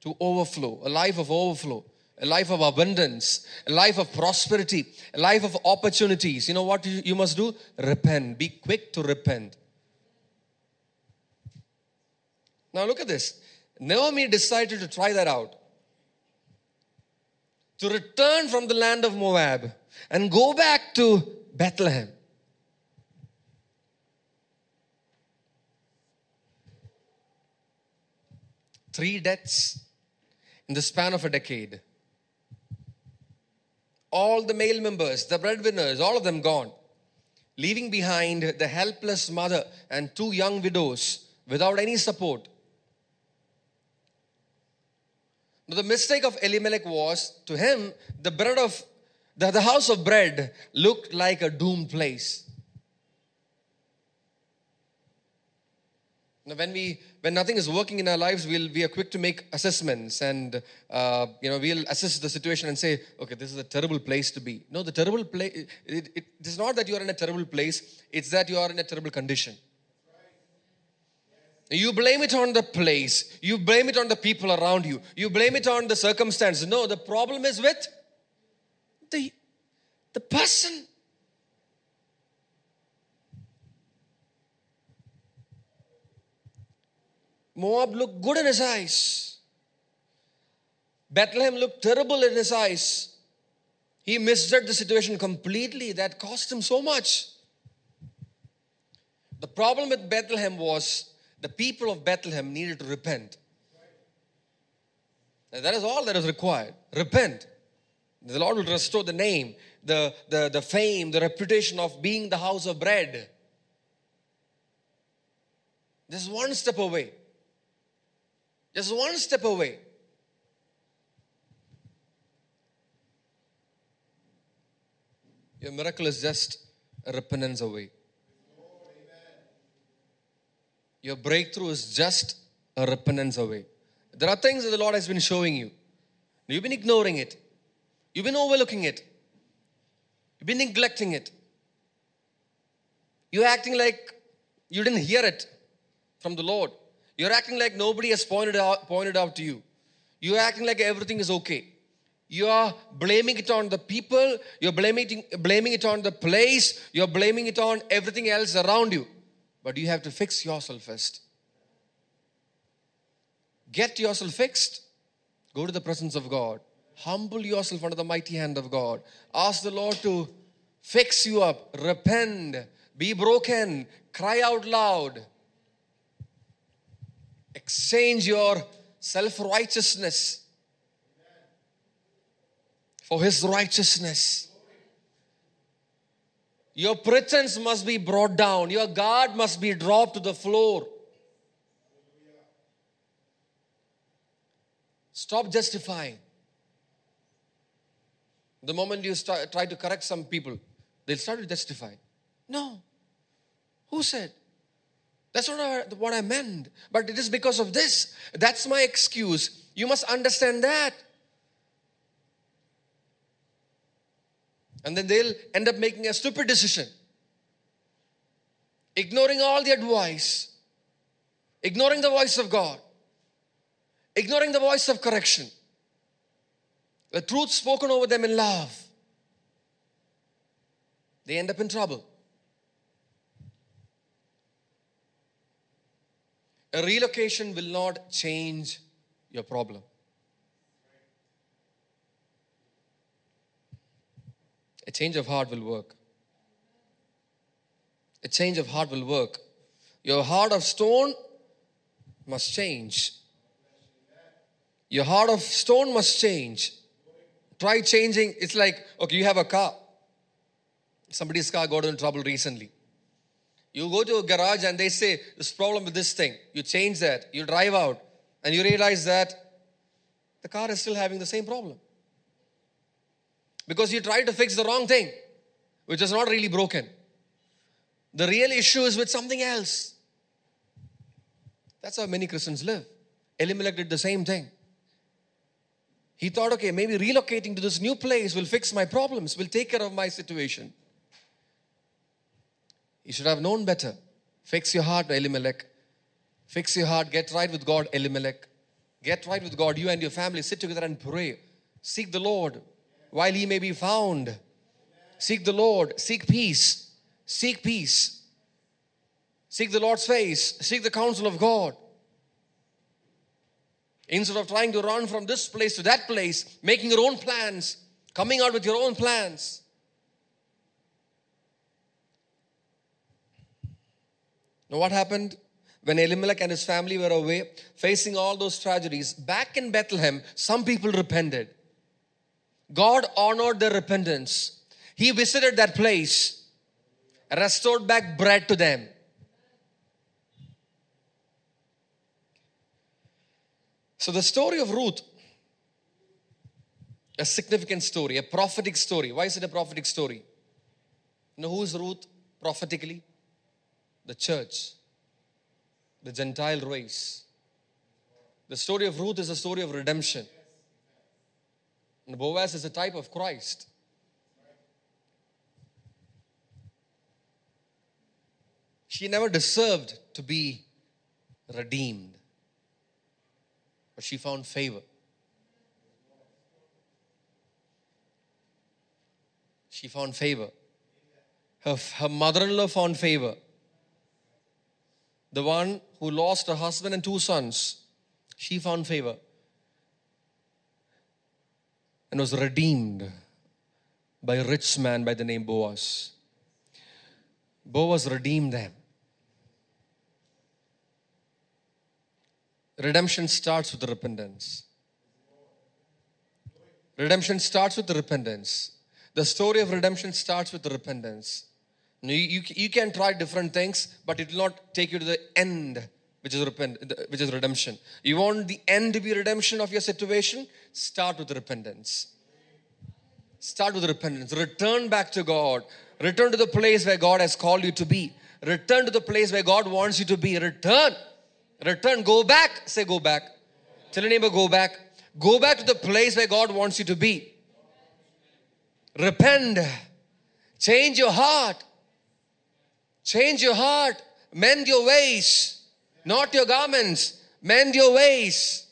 to overflow, a life of overflow, a life of abundance, a life of prosperity, a life of opportunities. You know what you must do? Repent. Be quick to repent. Now look at this. Naomi decided to try that out to return from the land of Moab and go back to Bethlehem. Three deaths in the span of a decade. All the male members, the breadwinners, all of them gone, leaving behind the helpless mother and two young widows without any support. The mistake of Elimelech was to him, the bread of the, the house of bread looked like a doomed place. Now, when we when nothing is working in our lives, we'll we are quick to make assessments and uh, you know we'll assess the situation and say, okay, this is a terrible place to be. No, the terrible place. It, it, it is not that you are in a terrible place; it's that you are in a terrible condition. You blame it on the place. You blame it on the people around you. You blame it on the circumstances. No, the problem is with the, the person. Moab looked good in his eyes. Bethlehem looked terrible in his eyes. He misjudged the situation completely. That cost him so much. The problem with Bethlehem was the people of Bethlehem needed to repent. And that is all that is required. Repent. The Lord will restore the name, the, the, the fame, the reputation of being the house of bread. Just one step away. Just one step away. Your miracle is just a repentance away. Your breakthrough is just a repentance away. There are things that the Lord has been showing you. You've been ignoring it. You've been overlooking it. You've been neglecting it. You're acting like you didn't hear it from the Lord. You're acting like nobody has pointed out, pointed out to you. You're acting like everything is okay. You are blaming it on the people, you're blaming blaming it on the place, you're blaming it on everything else around you. But you have to fix yourself first. Get yourself fixed. Go to the presence of God. Humble yourself under the mighty hand of God. Ask the Lord to fix you up. Repent. Be broken. Cry out loud. Exchange your self righteousness for his righteousness. Your pretense must be brought down, your guard must be dropped to the floor. Stop justifying. The moment you start, try to correct some people, they'll start to justify. No. Who said? That's not what I meant. But it is because of this. That's my excuse. You must understand that. And then they'll end up making a stupid decision. Ignoring all the advice, ignoring the voice of God, ignoring the voice of correction, the truth spoken over them in love. They end up in trouble. A relocation will not change your problem. A change of heart will work. A change of heart will work. Your heart of stone must change. Your heart of stone must change. Try changing. It's like, okay, you have a car. Somebody's car got in trouble recently. You go to a garage and they say, This problem with this thing. You change that. You drive out and you realize that the car is still having the same problem because you tried to fix the wrong thing, which is not really broken. The real issue is with something else. That's how many Christians live. Elimelech did the same thing. He thought, okay, maybe relocating to this new place will fix my problems, will take care of my situation. You should have known better. Fix your heart, Elimelech. Fix your heart. Get right with God, Elimelech. Get right with God. You and your family sit together and pray. Seek the Lord while he may be found. Seek the Lord, seek peace, seek peace. Seek the Lord's face, seek the counsel of God. Instead of trying to run from this place to that place, making your own plans, coming out with your own plans. Now, what happened when Elimelech and his family were away, facing all those tragedies? Back in Bethlehem, some people repented. God honored their repentance. He visited that place, restored back bread to them. So, the story of Ruth, a significant story, a prophetic story. Why is it a prophetic story? You know who is Ruth prophetically? The church, the Gentile race. The story of Ruth is a story of redemption. And Boaz is a type of Christ. She never deserved to be redeemed. But she found favor. She found favor. Her, her mother in law found favor. The one who lost her husband and two sons, she found favor and was redeemed by a rich man by the name Boaz. Boaz redeemed them. Redemption starts with repentance. Redemption starts with repentance. The story of redemption starts with repentance. You, you, you can try different things, but it will not take you to the end, which is, repent, which is redemption. You want the end to be redemption of your situation? Start with repentance. Start with repentance. Return back to God. Return to the place where God has called you to be. Return to the place where God wants you to be. Return. Return. Go back. Say, go back. Tell your neighbor, go back. Go back to the place where God wants you to be. Repent. Change your heart. Change your heart. Mend your ways. Not your garments. Mend your ways.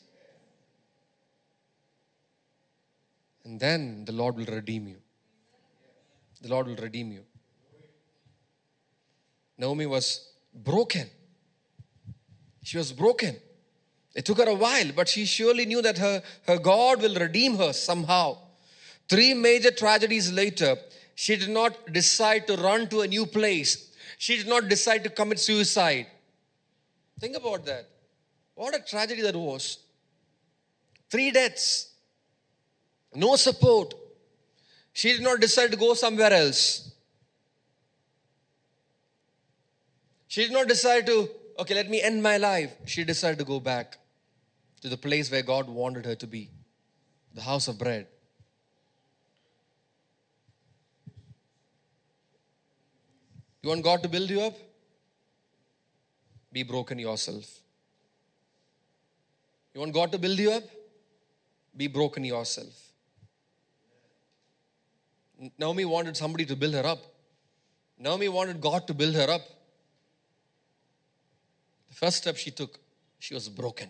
And then the Lord will redeem you. The Lord will redeem you. Naomi was broken. She was broken. It took her a while, but she surely knew that her, her God will redeem her somehow. Three major tragedies later, she did not decide to run to a new place. She did not decide to commit suicide. Think about that. What a tragedy that was. Three deaths no support. She did not decide to go somewhere else. She did not decide to, okay, let me end my life. She decided to go back to the place where God wanted her to be the house of bread. You want God to build you up? Be broken yourself. You want God to build you up? Be broken yourself. Naomi wanted somebody to build her up. Naomi wanted God to build her up. The first step she took, she was broken.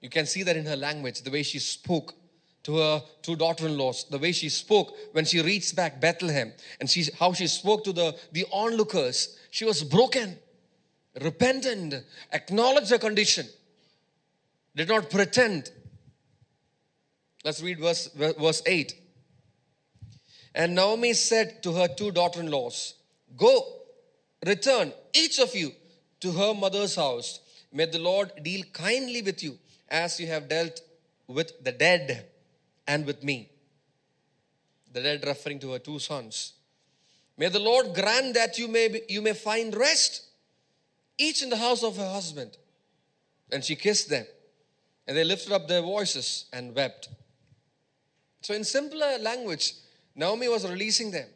You can see that in her language, the way she spoke to her two daughter-in-laws, the way she spoke when she reached back Bethlehem, and she, how she spoke to the, the onlookers. She was broken, repentant, acknowledged the condition, did not pretend. Let's read verse, verse 8. And Naomi said to her two daughter in laws, Go, return, each of you, to her mother's house. May the Lord deal kindly with you as you have dealt with the dead and with me. The dead referring to her two sons. May the Lord grant that you may, be, you may find rest, each in the house of her husband. And she kissed them, and they lifted up their voices and wept. So, in simpler language, Naomi was releasing them.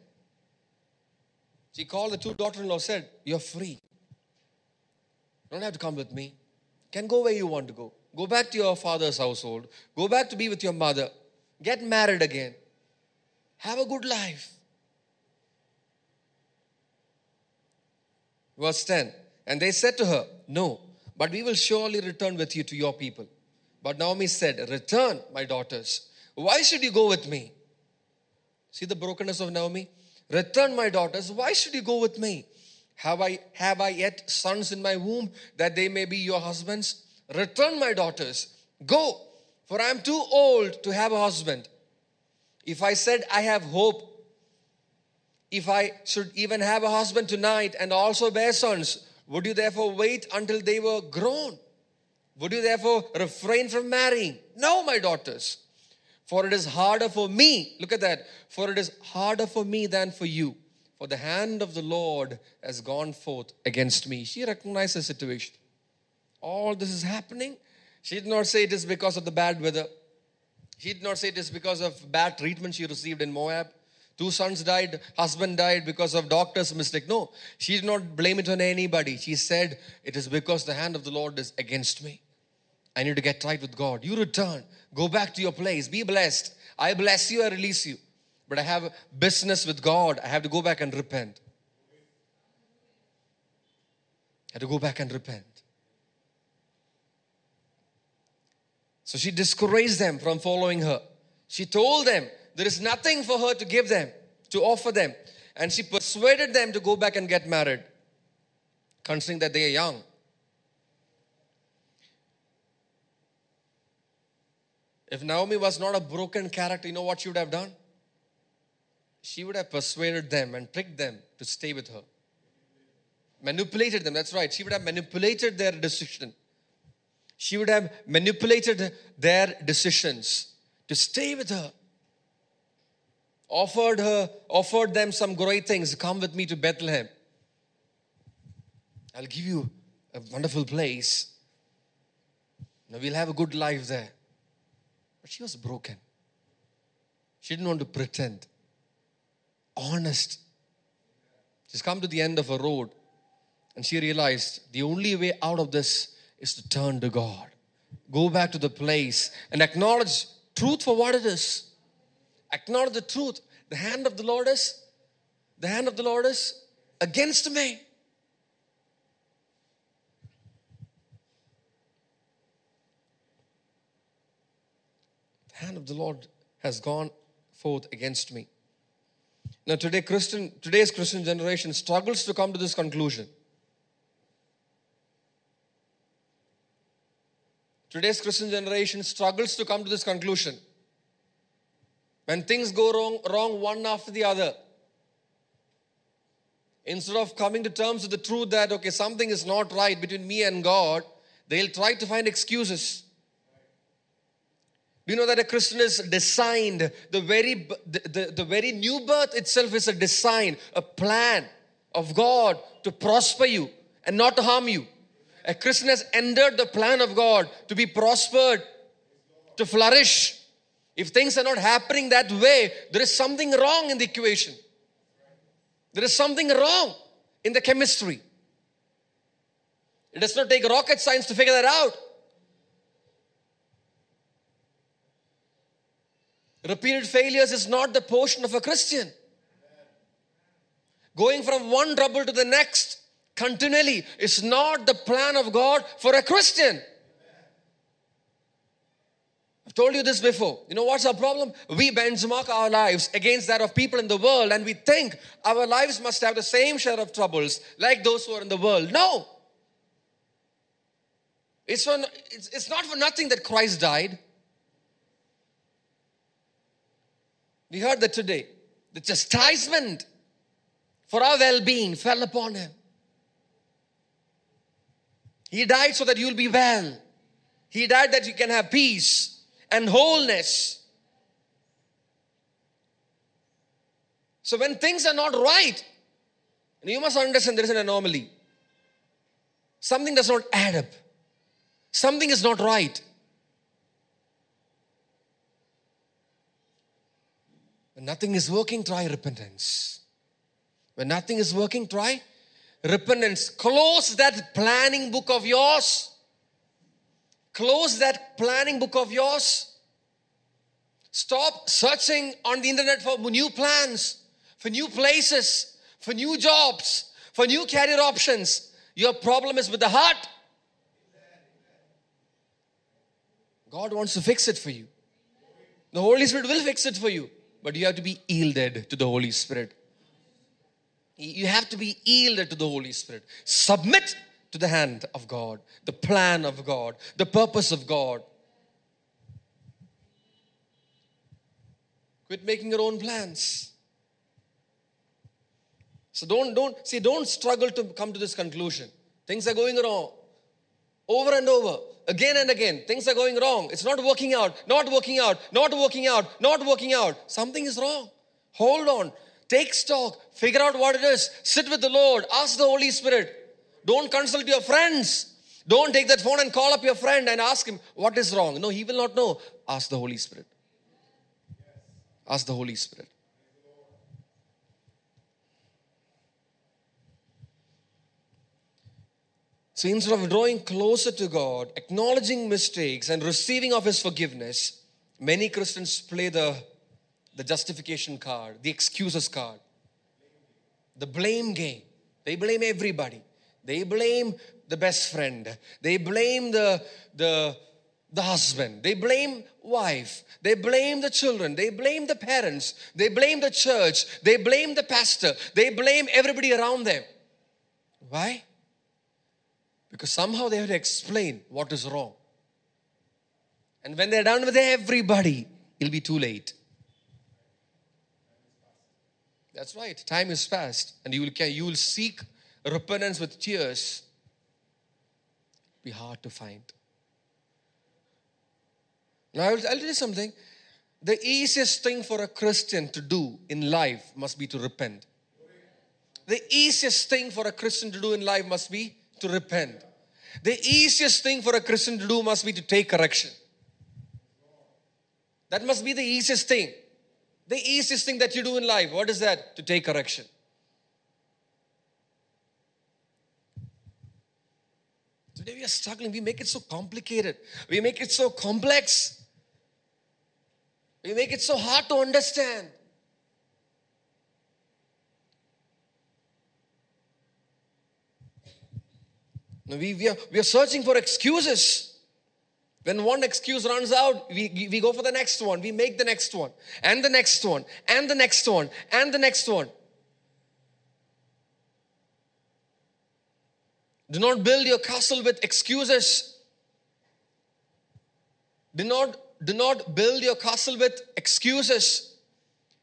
She called the two daughter in law, said, You're free. You don't have to come with me. You can go where you want to go. Go back to your father's household. Go back to be with your mother. Get married again. Have a good life. Verse 10 And they said to her, No, but we will surely return with you to your people. But Naomi said, Return, my daughters. Why should you go with me? See the brokenness of Naomi? Return, my daughters. Why should you go with me? Have I have I yet sons in my womb that they may be your husbands? Return, my daughters. Go, for I am too old to have a husband. If I said I have hope, if I should even have a husband tonight and also bear sons, would you therefore wait until they were grown? Would you therefore refrain from marrying? No, my daughters. For it is harder for me, look at that, for it is harder for me than for you. For the hand of the Lord has gone forth against me. She recognized the situation. All this is happening. She did not say it is because of the bad weather. She did not say it is because of bad treatment she received in Moab. Two sons died, husband died because of doctor's mistake. No, she did not blame it on anybody. She said, It is because the hand of the Lord is against me. I need to get right with God. You return, go back to your place, be blessed. I bless you, I release you. But I have business with God. I have to go back and repent. I had to go back and repent. So she discouraged them from following her. She told them, there is nothing for her to give them, to offer them. And she persuaded them to go back and get married, considering that they are young. If Naomi was not a broken character, you know what she would have done? She would have persuaded them and tricked them to stay with her. Manipulated them, that's right. She would have manipulated their decision. She would have manipulated their decisions to stay with her. Offered her, offered them some great things. Come with me to Bethlehem. I'll give you a wonderful place. Now we'll have a good life there. But she was broken. She didn't want to pretend. Honest. She's come to the end of a road and she realized the only way out of this is to turn to God. Go back to the place and acknowledge truth for what it is. Acknowledge the truth. The hand of the Lord is, the hand of the Lord is against me. The hand of the Lord has gone forth against me. Now today Christian today's Christian generation struggles to come to this conclusion. Today's Christian generation struggles to come to this conclusion. When things go wrong, wrong one after the other, instead of coming to terms with the truth that, okay, something is not right between me and God, they'll try to find excuses. Do you know that a Christian is designed? The very, the, the, the very new birth itself is a design, a plan of God to prosper you and not to harm you. A Christian has entered the plan of God to be prospered, to flourish. If things are not happening that way, there is something wrong in the equation. There is something wrong in the chemistry. It does not take rocket science to figure that out. Repeated failures is not the portion of a Christian. Going from one trouble to the next continually is not the plan of God for a Christian. Told you this before. You know what's our problem? We benchmark our lives against that of people in the world and we think our lives must have the same share of troubles like those who are in the world. No. It's, for, it's, it's not for nothing that Christ died. We heard that today. The chastisement for our well being fell upon him. He died so that you'll be well. He died that you can have peace and wholeness. So when things are not right, you must understand there is an anomaly. Something does not add up. Something is not right. When nothing is working, try repentance. When nothing is working, try repentance. Close that planning book of yours. Close that planning book of yours. Stop searching on the internet for new plans, for new places, for new jobs, for new career options. Your problem is with the heart. God wants to fix it for you. The Holy Spirit will fix it for you but you have to be yielded to the Holy Spirit. You have to be yielded to the Holy Spirit. Submit to the hand of God, the plan of God, the purpose of God. Quit making your own plans. So don't don't see don't struggle to come to this conclusion. Things are going wrong over and over again and again. Things are going wrong. It's not working out, not working out, not working out, not working out. Something is wrong. Hold on. Take stock. Figure out what it is. Sit with the Lord. Ask the Holy Spirit. Don't consult your friends. Don't take that phone and call up your friend and ask him what is wrong. No, he will not know. Ask the Holy Spirit. Ask the Holy Spirit. So instead of drawing closer to God, acknowledging mistakes, and receiving of His forgiveness, many Christians play the, the justification card, the excuses card, the blame game. They blame everybody. They blame the best friend. They blame the, the, the husband, they blame wife, they blame the children, they blame the parents, they blame the church, they blame the pastor, they blame everybody around them. Why? Because somehow they have to explain what is wrong. And when they're done with everybody, it'll be too late. That's right. Time is past, and you will you will seek repentance with tears. Be hard to find. Now I'll, I'll tell you something. The easiest thing for a Christian to do in life must be to repent. The easiest thing for a Christian to do in life must be to repent. The easiest thing for a Christian to do must be to take correction. That must be the easiest thing. The easiest thing that you do in life, what is that? To take correction. Today we are struggling. We make it so complicated. We make it so complex. We make it so hard to understand. We, we, are, we are searching for excuses. When one excuse runs out, we, we go for the next one. We make the next one, and the next one, and the next one, and the next one. Do not build your castle with excuses. Do not, do not build your castle with excuses.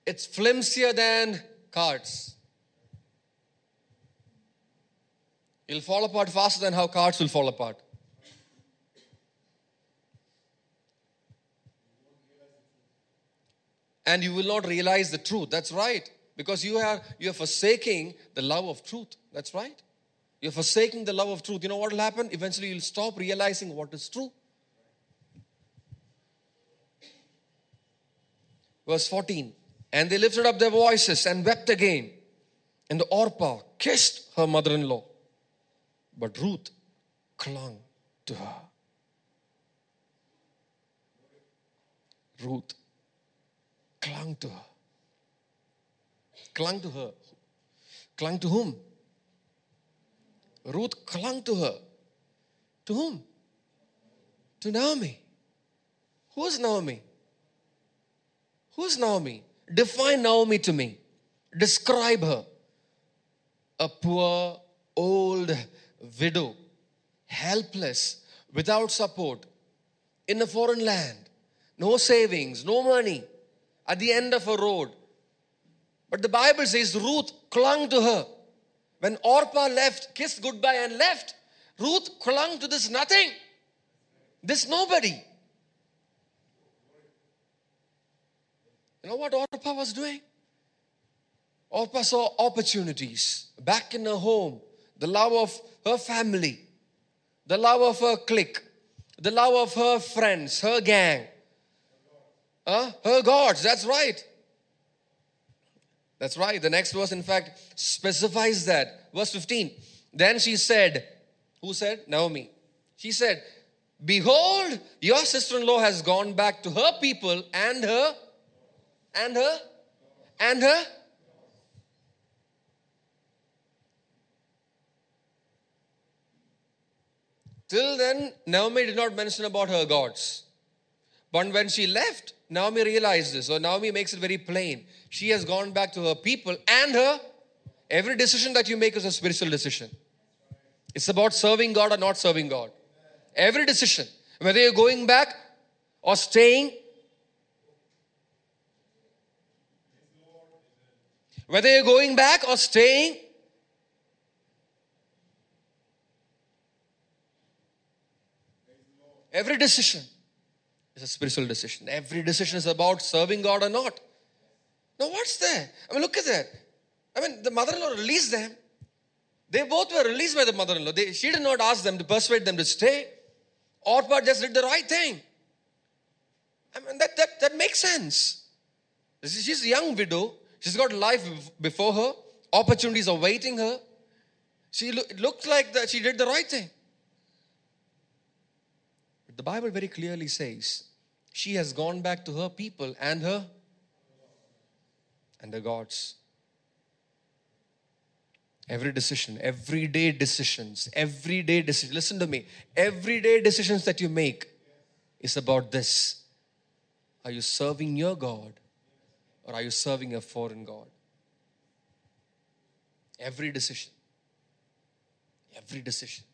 It's flimsier than cards. It'll fall apart faster than how cards will fall apart. and you will not realize the truth. That's right. Because you are you are forsaking the love of truth. That's right. You're forsaking the love of truth. You know what will happen? Eventually you'll stop realizing what is true. Verse 14. And they lifted up their voices and wept again. And the Orpah kissed her mother in law. But Ruth clung to her. Ruth clung to her. Clung to her. Clung to whom? Ruth clung to her. To whom? To Naomi. Who's Naomi? Who's Naomi? Define Naomi to me. Describe her. A poor, old widow, helpless, without support, in a foreign land, no savings, no money, at the end of a road. But the Bible says Ruth clung to her. When Orpah left, kissed goodbye and left, Ruth clung to this nothing, this nobody. You know what Orpah was doing? Orpah saw opportunities back in her home, the love of her family, the love of her clique, the love of her friends, her gang. Uh, her gods, that's right. That's right. The next verse, in fact, specifies that. Verse 15. Then she said, Who said? Naomi. She said, Behold, your sister in law has gone back to her people and her, and her, and her. Till then, Naomi did not mention about her gods. But when she left, Naomi realized this. So Naomi makes it very plain. She has gone back to her people and her. Every decision that you make is a spiritual decision. It's about serving God or not serving God. Every decision, whether you're going back or staying, whether you're going back or staying, every decision it's a spiritual decision. Every decision is about serving God or not. Now, what's there? I mean, look at that. I mean, the mother in law released them. They both were released by the mother in law. She did not ask them to persuade them to stay. Orpah just did the right thing. I mean, that, that, that makes sense. She's a young widow. She's got life before her. Opportunities are waiting her. She lo- looked like that she did the right thing. The Bible very clearly says she has gone back to her people and her and her gods. Every decision, everyday decisions, everyday decisions. Listen to me. Everyday decisions that you make is about this Are you serving your God or are you serving a foreign God? Every decision. Every decision.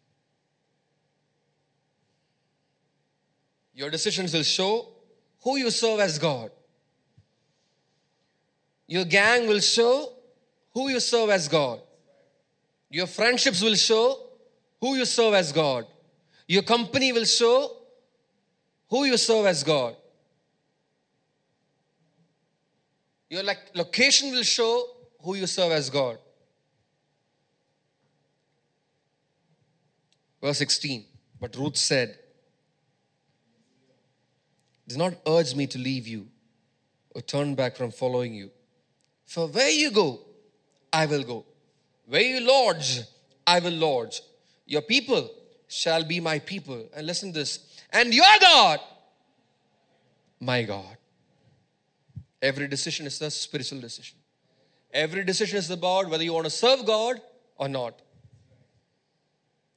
Your decisions will show who you serve as God. Your gang will show who you serve as God. Your friendships will show who you serve as God. Your company will show who you serve as God. Your location will show who you serve as God. Verse 16. But Ruth said, does not urge me to leave you or turn back from following you. For where you go, I will go. Where you lodge, I will lodge. Your people shall be my people. And listen this. And your God, my God. Every decision is a spiritual decision. Every decision is about whether you want to serve God or not.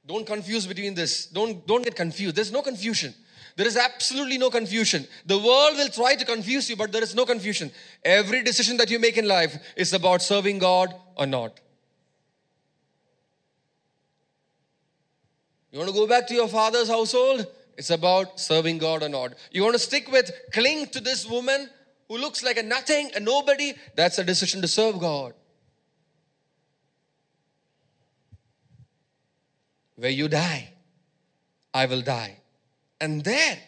Don't confuse between this. Don't, don't get confused. There's no confusion. There is absolutely no confusion. The world will try to confuse you, but there is no confusion. Every decision that you make in life is about serving God or not. You want to go back to your father's household? It's about serving God or not. You want to stick with, cling to this woman who looks like a nothing, a nobody? That's a decision to serve God. Where you die, I will die and there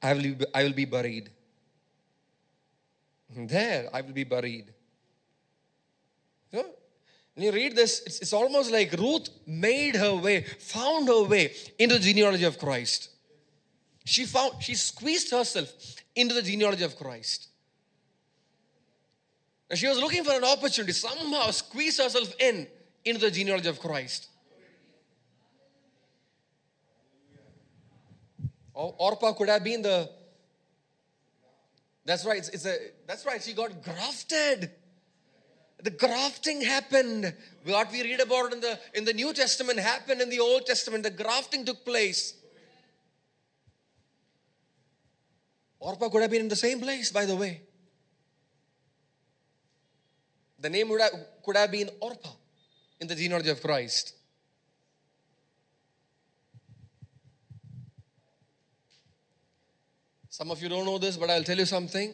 I will be, I will be buried. There I will be buried. You know, when you read this, it's, it's almost like Ruth made her way, found her way into the genealogy of Christ. She found, she squeezed herself into the genealogy of Christ. And she was looking for an opportunity, somehow squeeze herself in into the genealogy of Christ. Orpah could have been the. That's right. It's, a. That's right. She got grafted. The grafting happened. What we read about in the in the New Testament happened in the Old Testament. The grafting took place. Orpah could have been in the same place, by the way. The name have, could have been Orpah in the genealogy of Christ. Some of you don't know this, but I'll tell you something.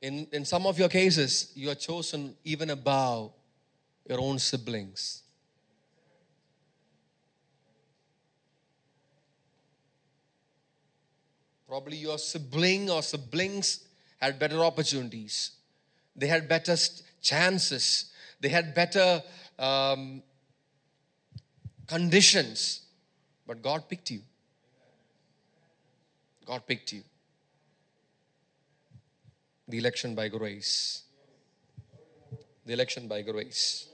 In, in some of your cases, you are chosen even above your own siblings. Probably your sibling or siblings had better opportunities, they had better chances, they had better um, conditions, but God picked you. God picked you. The election by grace. The election by grace.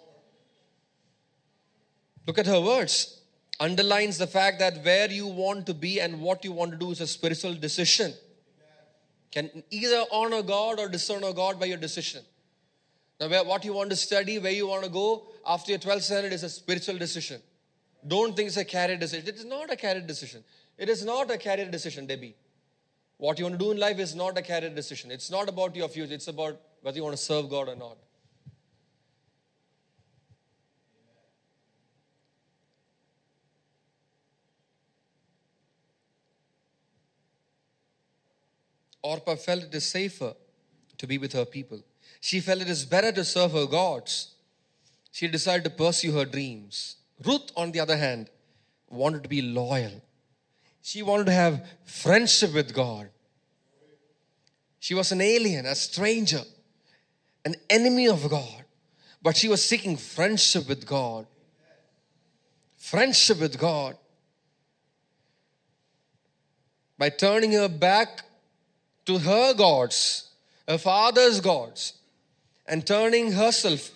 Look at her words. Underlines the fact that where you want to be and what you want to do is a spiritual decision. Can either honor God or dishonor God by your decision. Now, where, what you want to study, where you want to go after your 12th standard is a spiritual decision. Don't think it's a carried decision. It is not a carried decision. It is not a career decision, Debbie. What you want to do in life is not a career decision. It's not about your future, it's about whether you want to serve God or not. Orpah felt it is safer to be with her people. She felt it is better to serve her gods. She decided to pursue her dreams. Ruth, on the other hand, wanted to be loyal she wanted to have friendship with God. She was an alien, a stranger, an enemy of God. But she was seeking friendship with God. Friendship with God. By turning her back to her gods, her father's gods, and turning herself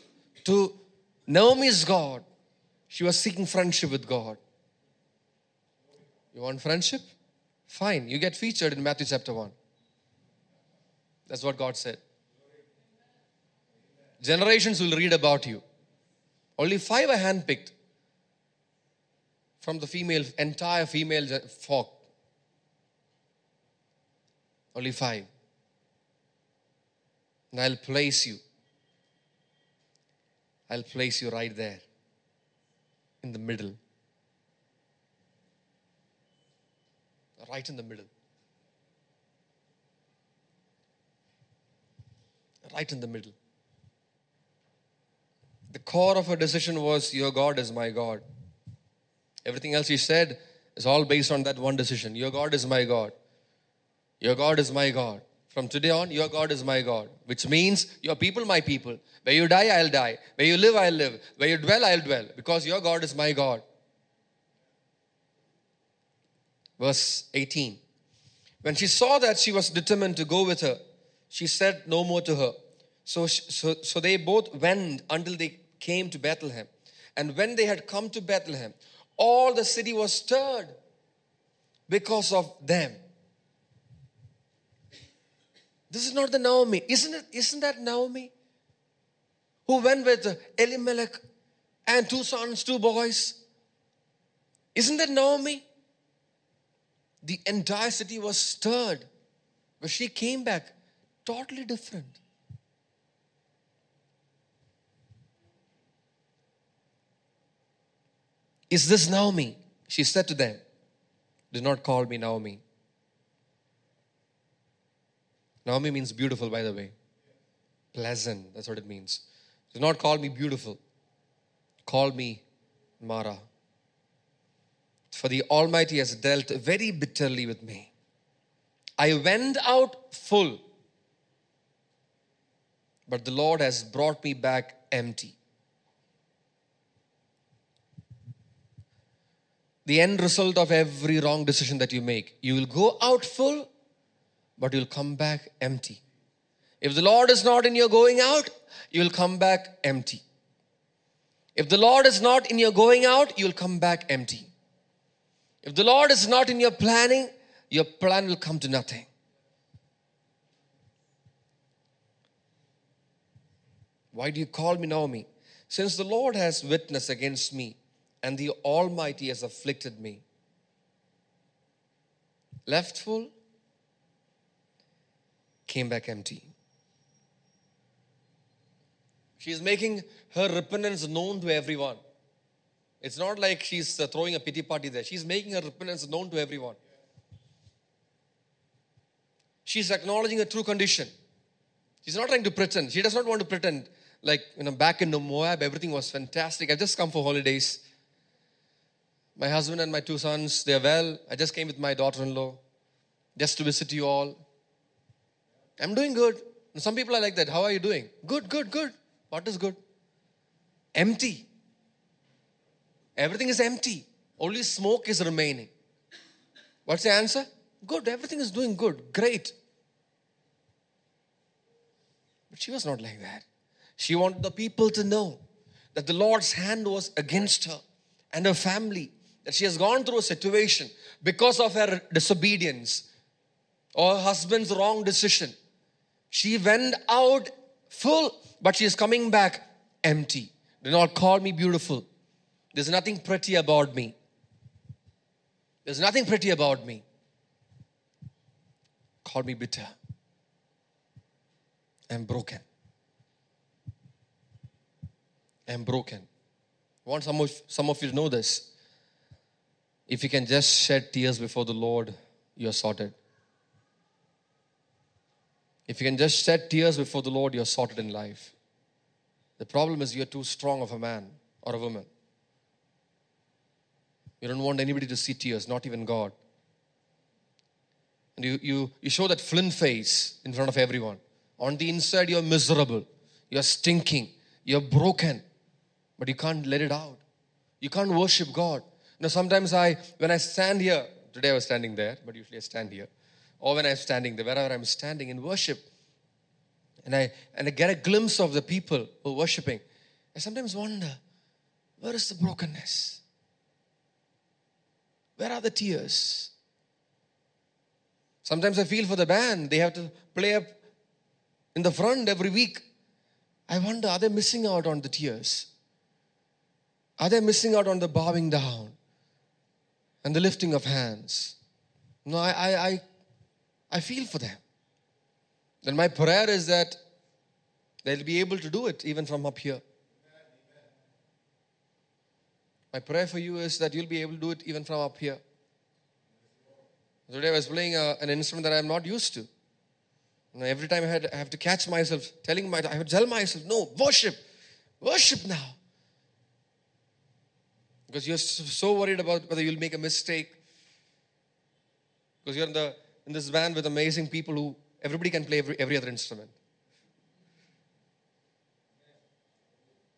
to Naomi's God, she was seeking friendship with God. You want friendship? Fine, you get featured in Matthew chapter 1. That's what God said. Generations will read about you. Only five are handpicked from the female, entire female folk. Only five. And I'll place you. I'll place you right there in the middle. Right in the middle. Right in the middle. The core of her decision was, Your God is my God. Everything else she said is all based on that one decision. Your God is my God. Your God is my God. From today on, your God is my God, which means your people, my people. Where you die, I'll die. Where you live, I'll live. Where you dwell, I'll dwell, because your God is my God. Verse 18. When she saw that she was determined to go with her, she said no more to her. So, so, so they both went until they came to Bethlehem. And when they had come to Bethlehem, all the city was stirred because of them. This is not the Naomi. Isn't it? Isn't that Naomi? Who went with Elimelech and two sons, two boys? Isn't that Naomi? The entire city was stirred. But she came back totally different. Is this Naomi? She said to them, Do not call me Naomi. Naomi means beautiful, by the way. Pleasant, that's what it means. Do not call me beautiful. Call me Mara. For the Almighty has dealt very bitterly with me. I went out full, but the Lord has brought me back empty. the end result of every wrong decision that you make. You will go out full, but you'll come back empty. If the Lord is not in your going out, you will come back empty. If the Lord is not in your going out, you will come back empty. If the Lord is not in your planning, your plan will come to nothing. Why do you call me Naomi? Since the Lord has witnessed against me and the Almighty has afflicted me. Left full, came back empty. She's making her repentance known to everyone. It's not like she's uh, throwing a pity party there. She's making her repentance known to everyone. She's acknowledging a true condition. She's not trying to pretend. She does not want to pretend like, you know, back in Moab, everything was fantastic. I've just come for holidays. My husband and my two sons, they're well. I just came with my daughter in law just to visit you all. I'm doing good. Some people are like that. How are you doing? Good, good, good. What is good? Empty. Everything is empty. Only smoke is remaining. What's the answer? Good. Everything is doing good. Great. But she was not like that. She wanted the people to know that the Lord's hand was against her and her family that she has gone through a situation because of her disobedience or her husband's wrong decision. She went out full, but she is coming back empty. Do not call me beautiful. There's nothing pretty about me. There's nothing pretty about me. Call me bitter. I'm broken. I'm broken. I want some of, some of you to know this. If you can just shed tears before the Lord, you're sorted. If you can just shed tears before the Lord, you're sorted in life. The problem is you're too strong of a man or a woman. You don't want anybody to see tears, not even God. And you, you, you show that flint face in front of everyone. On the inside, you're miserable, you're stinking, you're broken, but you can't let it out. You can't worship God know, sometimes I, when I stand here, today I was standing there, but usually I stand here, or when I'm standing there, wherever I'm standing in worship, and I and I get a glimpse of the people who are worshiping, I sometimes wonder, where is the brokenness? Where are the tears? Sometimes I feel for the band, they have to play up in the front every week. I wonder, are they missing out on the tears? Are they missing out on the bowing down? and the lifting of hands. No, I, I, I, I feel for them. Then my prayer is that they'll be able to do it even from up here. My prayer for you is that you'll be able to do it even from up here. Today I was playing a, uh, an instrument that I'm not used to. You every time I, had, I have to catch myself telling my, I have to tell myself, no, worship, worship now. Because you're so worried about whether you'll make a mistake. Because you're in, the, in this band with amazing people who everybody can play every, every other instrument.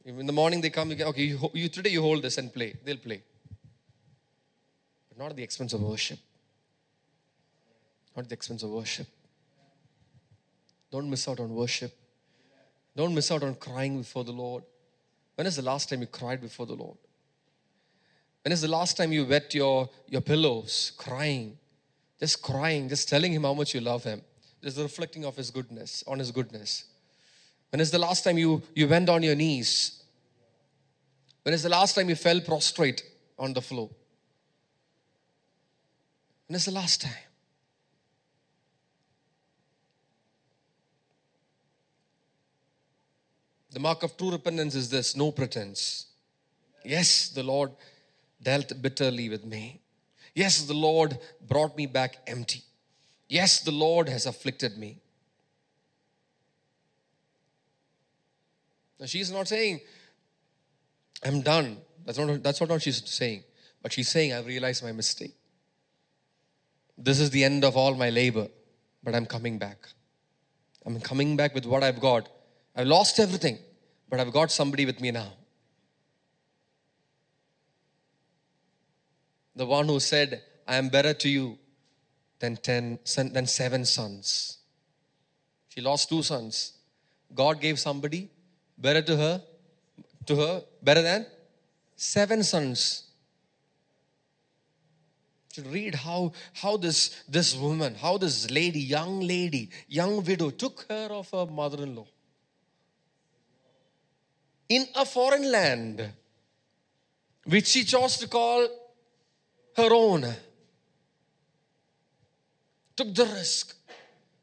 In the morning they come, okay, you, you, today you hold this and play. They'll play. But not at the expense of worship. Not at the expense of worship. Don't miss out on worship. Don't miss out on crying before the Lord. When is the last time you cried before the Lord? When is the last time you wet your, your pillows crying? Just crying, just telling Him how much you love Him. Just reflecting of His goodness, on His goodness. When is the last time you, you went on your knees? When is the last time you fell prostrate on the floor? When is the last time? The mark of true repentance is this no pretense. Yes, the Lord dealt bitterly with me. Yes, the Lord brought me back empty. Yes, the Lord has afflicted me. Now, she's not saying, I'm done. That's not, that's not what she's saying. But she's saying, I've realized my mistake. This is the end of all my labor, but I'm coming back. I'm coming back with what I've got. I've lost everything, but I've got somebody with me now. The one who said, I am better to you than ten than seven sons. She lost two sons. God gave somebody better to her, to her, better than seven sons. To read how, how this, this woman, how this lady, young lady, young widow, took care of her mother in a foreign land, which she chose to call her own. Took the risk.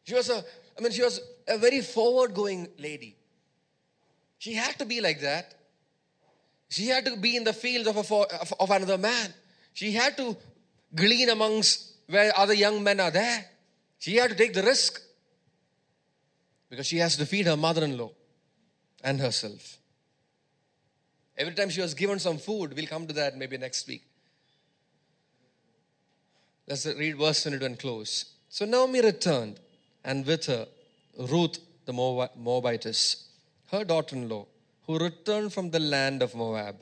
She was a, I mean, she was a very forward going lady. She had to be like that. She had to be in the fields of, a, of another man. She had to glean amongst where other young men are there. She had to take the risk because she has to feed her mother in law and herself. Every time she was given some food, we'll come to that maybe next week. Let's read verse 22 and close. So Naomi returned, and with her Ruth the Moabitess her daughter in law, who returned from the land of Moab.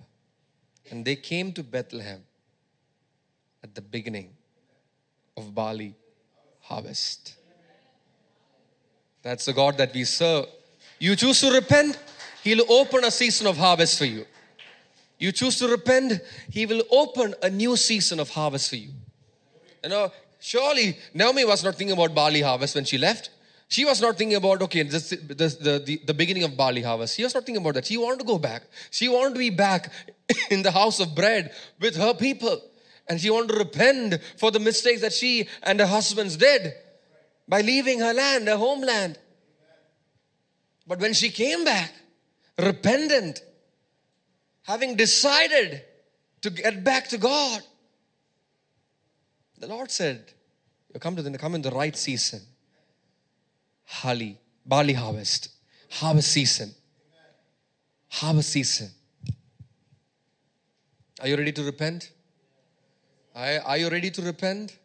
And they came to Bethlehem at the beginning of barley harvest. That's the God that we serve. You choose to repent, He'll open a season of harvest for you. You choose to repent, He will open a new season of harvest for you. You know, surely Naomi was not thinking about barley harvest when she left. She was not thinking about, okay, this, this, the, the, the beginning of barley harvest. She was not thinking about that. She wanted to go back. She wanted to be back in the house of bread with her people. And she wanted to repent for the mistakes that she and her husbands did by leaving her land, her homeland. But when she came back, repentant, having decided to get back to God, the Lord said, You come to the come in the right season. Hali, barley harvest, harvest season. Harvest season. Are you ready to repent? Are you ready to repent?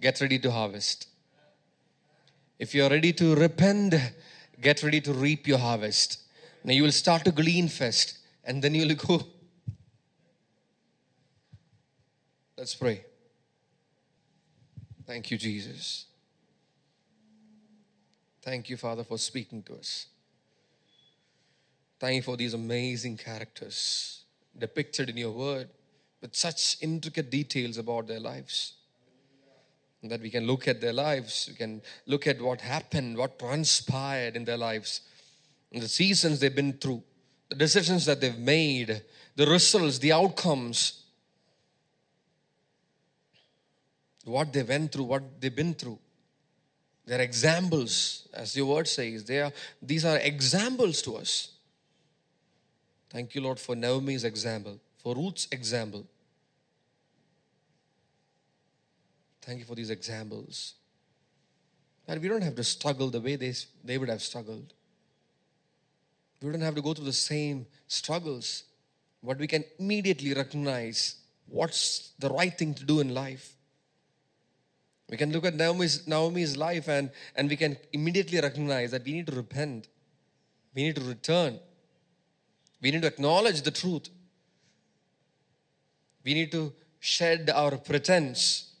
Get ready to harvest. If you're ready to repent, get ready to reap your harvest. Now you will start to glean first, and then you'll go. Let's pray. Thank you, Jesus. Thank you, Father, for speaking to us. Thank you for these amazing characters depicted in your word with such intricate details about their lives. That we can look at their lives, we can look at what happened, what transpired in their lives, the seasons they've been through, the decisions that they've made, the results, the outcomes, what they went through, what they've been through. They're examples, as your word says. They are, these are examples to us. Thank you, Lord, for Naomi's example, for Ruth's example. Thank you for these examples. That we don't have to struggle the way they, they would have struggled. We don't have to go through the same struggles, but we can immediately recognize what's the right thing to do in life. We can look at Naomi's, Naomi's life and, and we can immediately recognize that we need to repent. We need to return. We need to acknowledge the truth. We need to shed our pretense.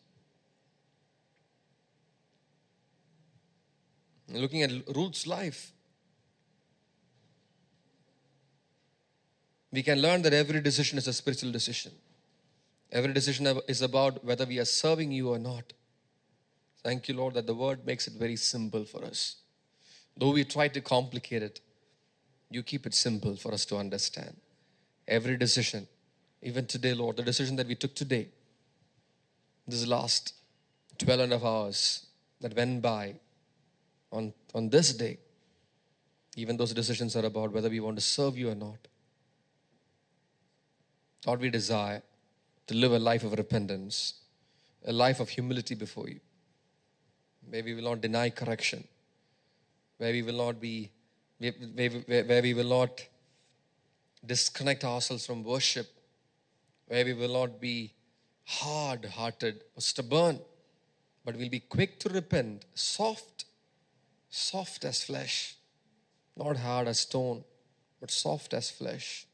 Looking at Ruth's life, we can learn that every decision is a spiritual decision. Every decision is about whether we are serving you or not. Thank you, Lord, that the word makes it very simple for us. Though we try to complicate it, you keep it simple for us to understand. Every decision, even today, Lord, the decision that we took today, this last 12 and a half hours that went by on, on this day, even those decisions are about whether we want to serve you or not. Lord, we desire to live a life of repentance, a life of humility before you, where we will not deny correction, where we will not be, where, we will not disconnect ourselves from worship, where we will not be hard hearted or stubborn, but we'll be quick to repent, soft, soft as flesh, not hard as stone, but soft as flesh.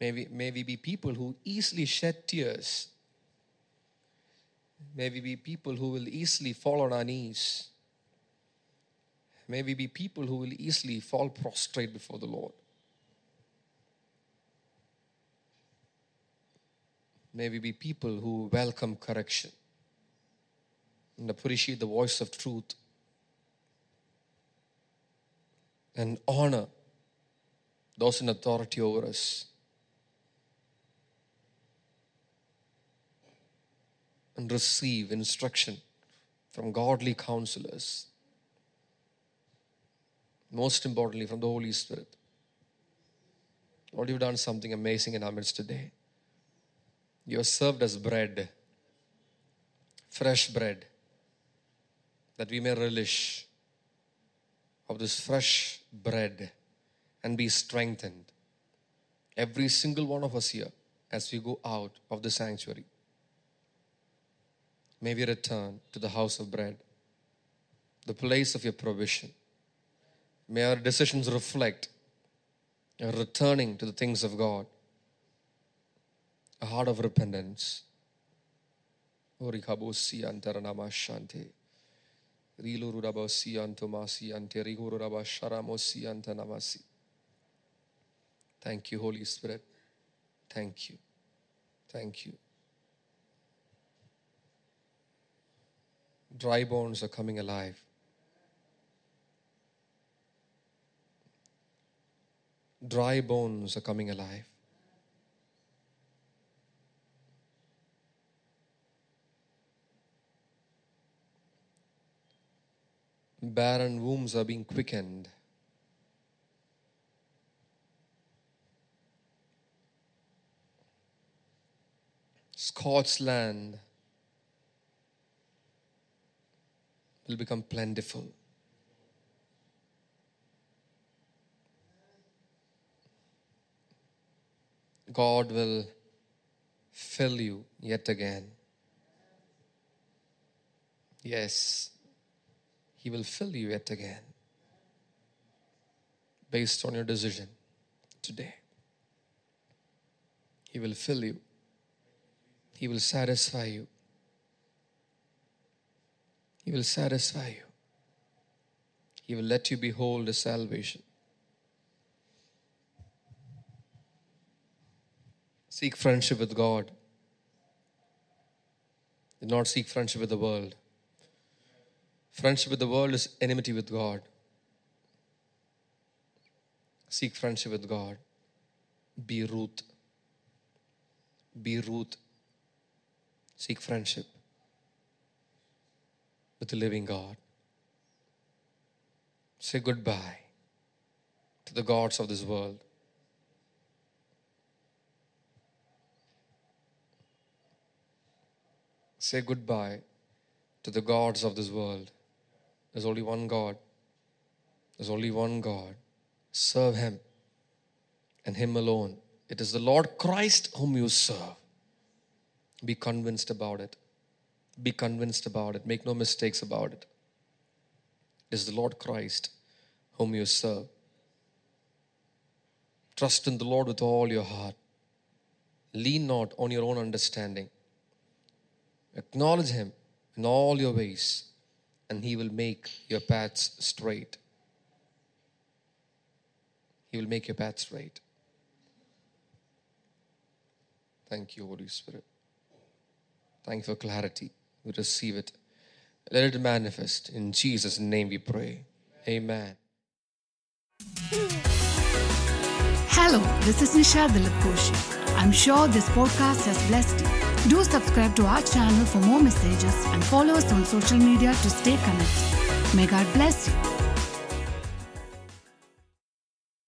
May we, may we be people who easily shed tears. May we be people who will easily fall on our knees. May we be people who will easily fall prostrate before the Lord. May we be people who welcome correction and appreciate the voice of truth and honor those in authority over us. And receive instruction from godly counselors. Most importantly, from the Holy Spirit. Lord, you've done something amazing in our midst today. You have served us bread, fresh bread, that we may relish of this fresh bread and be strengthened. Every single one of us here as we go out of the sanctuary may we return to the house of bread, the place of your provision. May our decisions reflect a returning to the things of God, a heart of repentance. Thank you, Holy Spirit. Thank you. Thank you. Dry bones are coming alive. Dry bones are coming alive. Barren wombs are being quickened. Scorched will become plentiful. God will fill you yet again. Yes, He will fill you yet again based on your decision today. He will fill you, He will satisfy you. He will satisfy you. He will let you behold His salvation. Seek friendship with God. Do not seek friendship with the world. Friendship with the world is enmity with God. Seek friendship with God. Be Ruth. Be Ruth. Seek friendship. With the living God. Say goodbye to the gods of this world. Say goodbye to the gods of this world. There's only one God. There's only one God. Serve Him and Him alone. It is the Lord Christ whom you serve. Be convinced about it. Be convinced about it. Make no mistakes about it. It is the Lord Christ whom you serve. Trust in the Lord with all your heart. Lean not on your own understanding. Acknowledge Him in all your ways, and He will make your paths straight. He will make your path straight. Thank you, Holy Spirit. Thank you for clarity. We receive it. Let it manifest. In Jesus' name we pray. Amen. Hello, this is Nisha Dilipkoshi. I'm sure this podcast has blessed you. Do subscribe to our channel for more messages and follow us on social media to stay connected. May God bless you.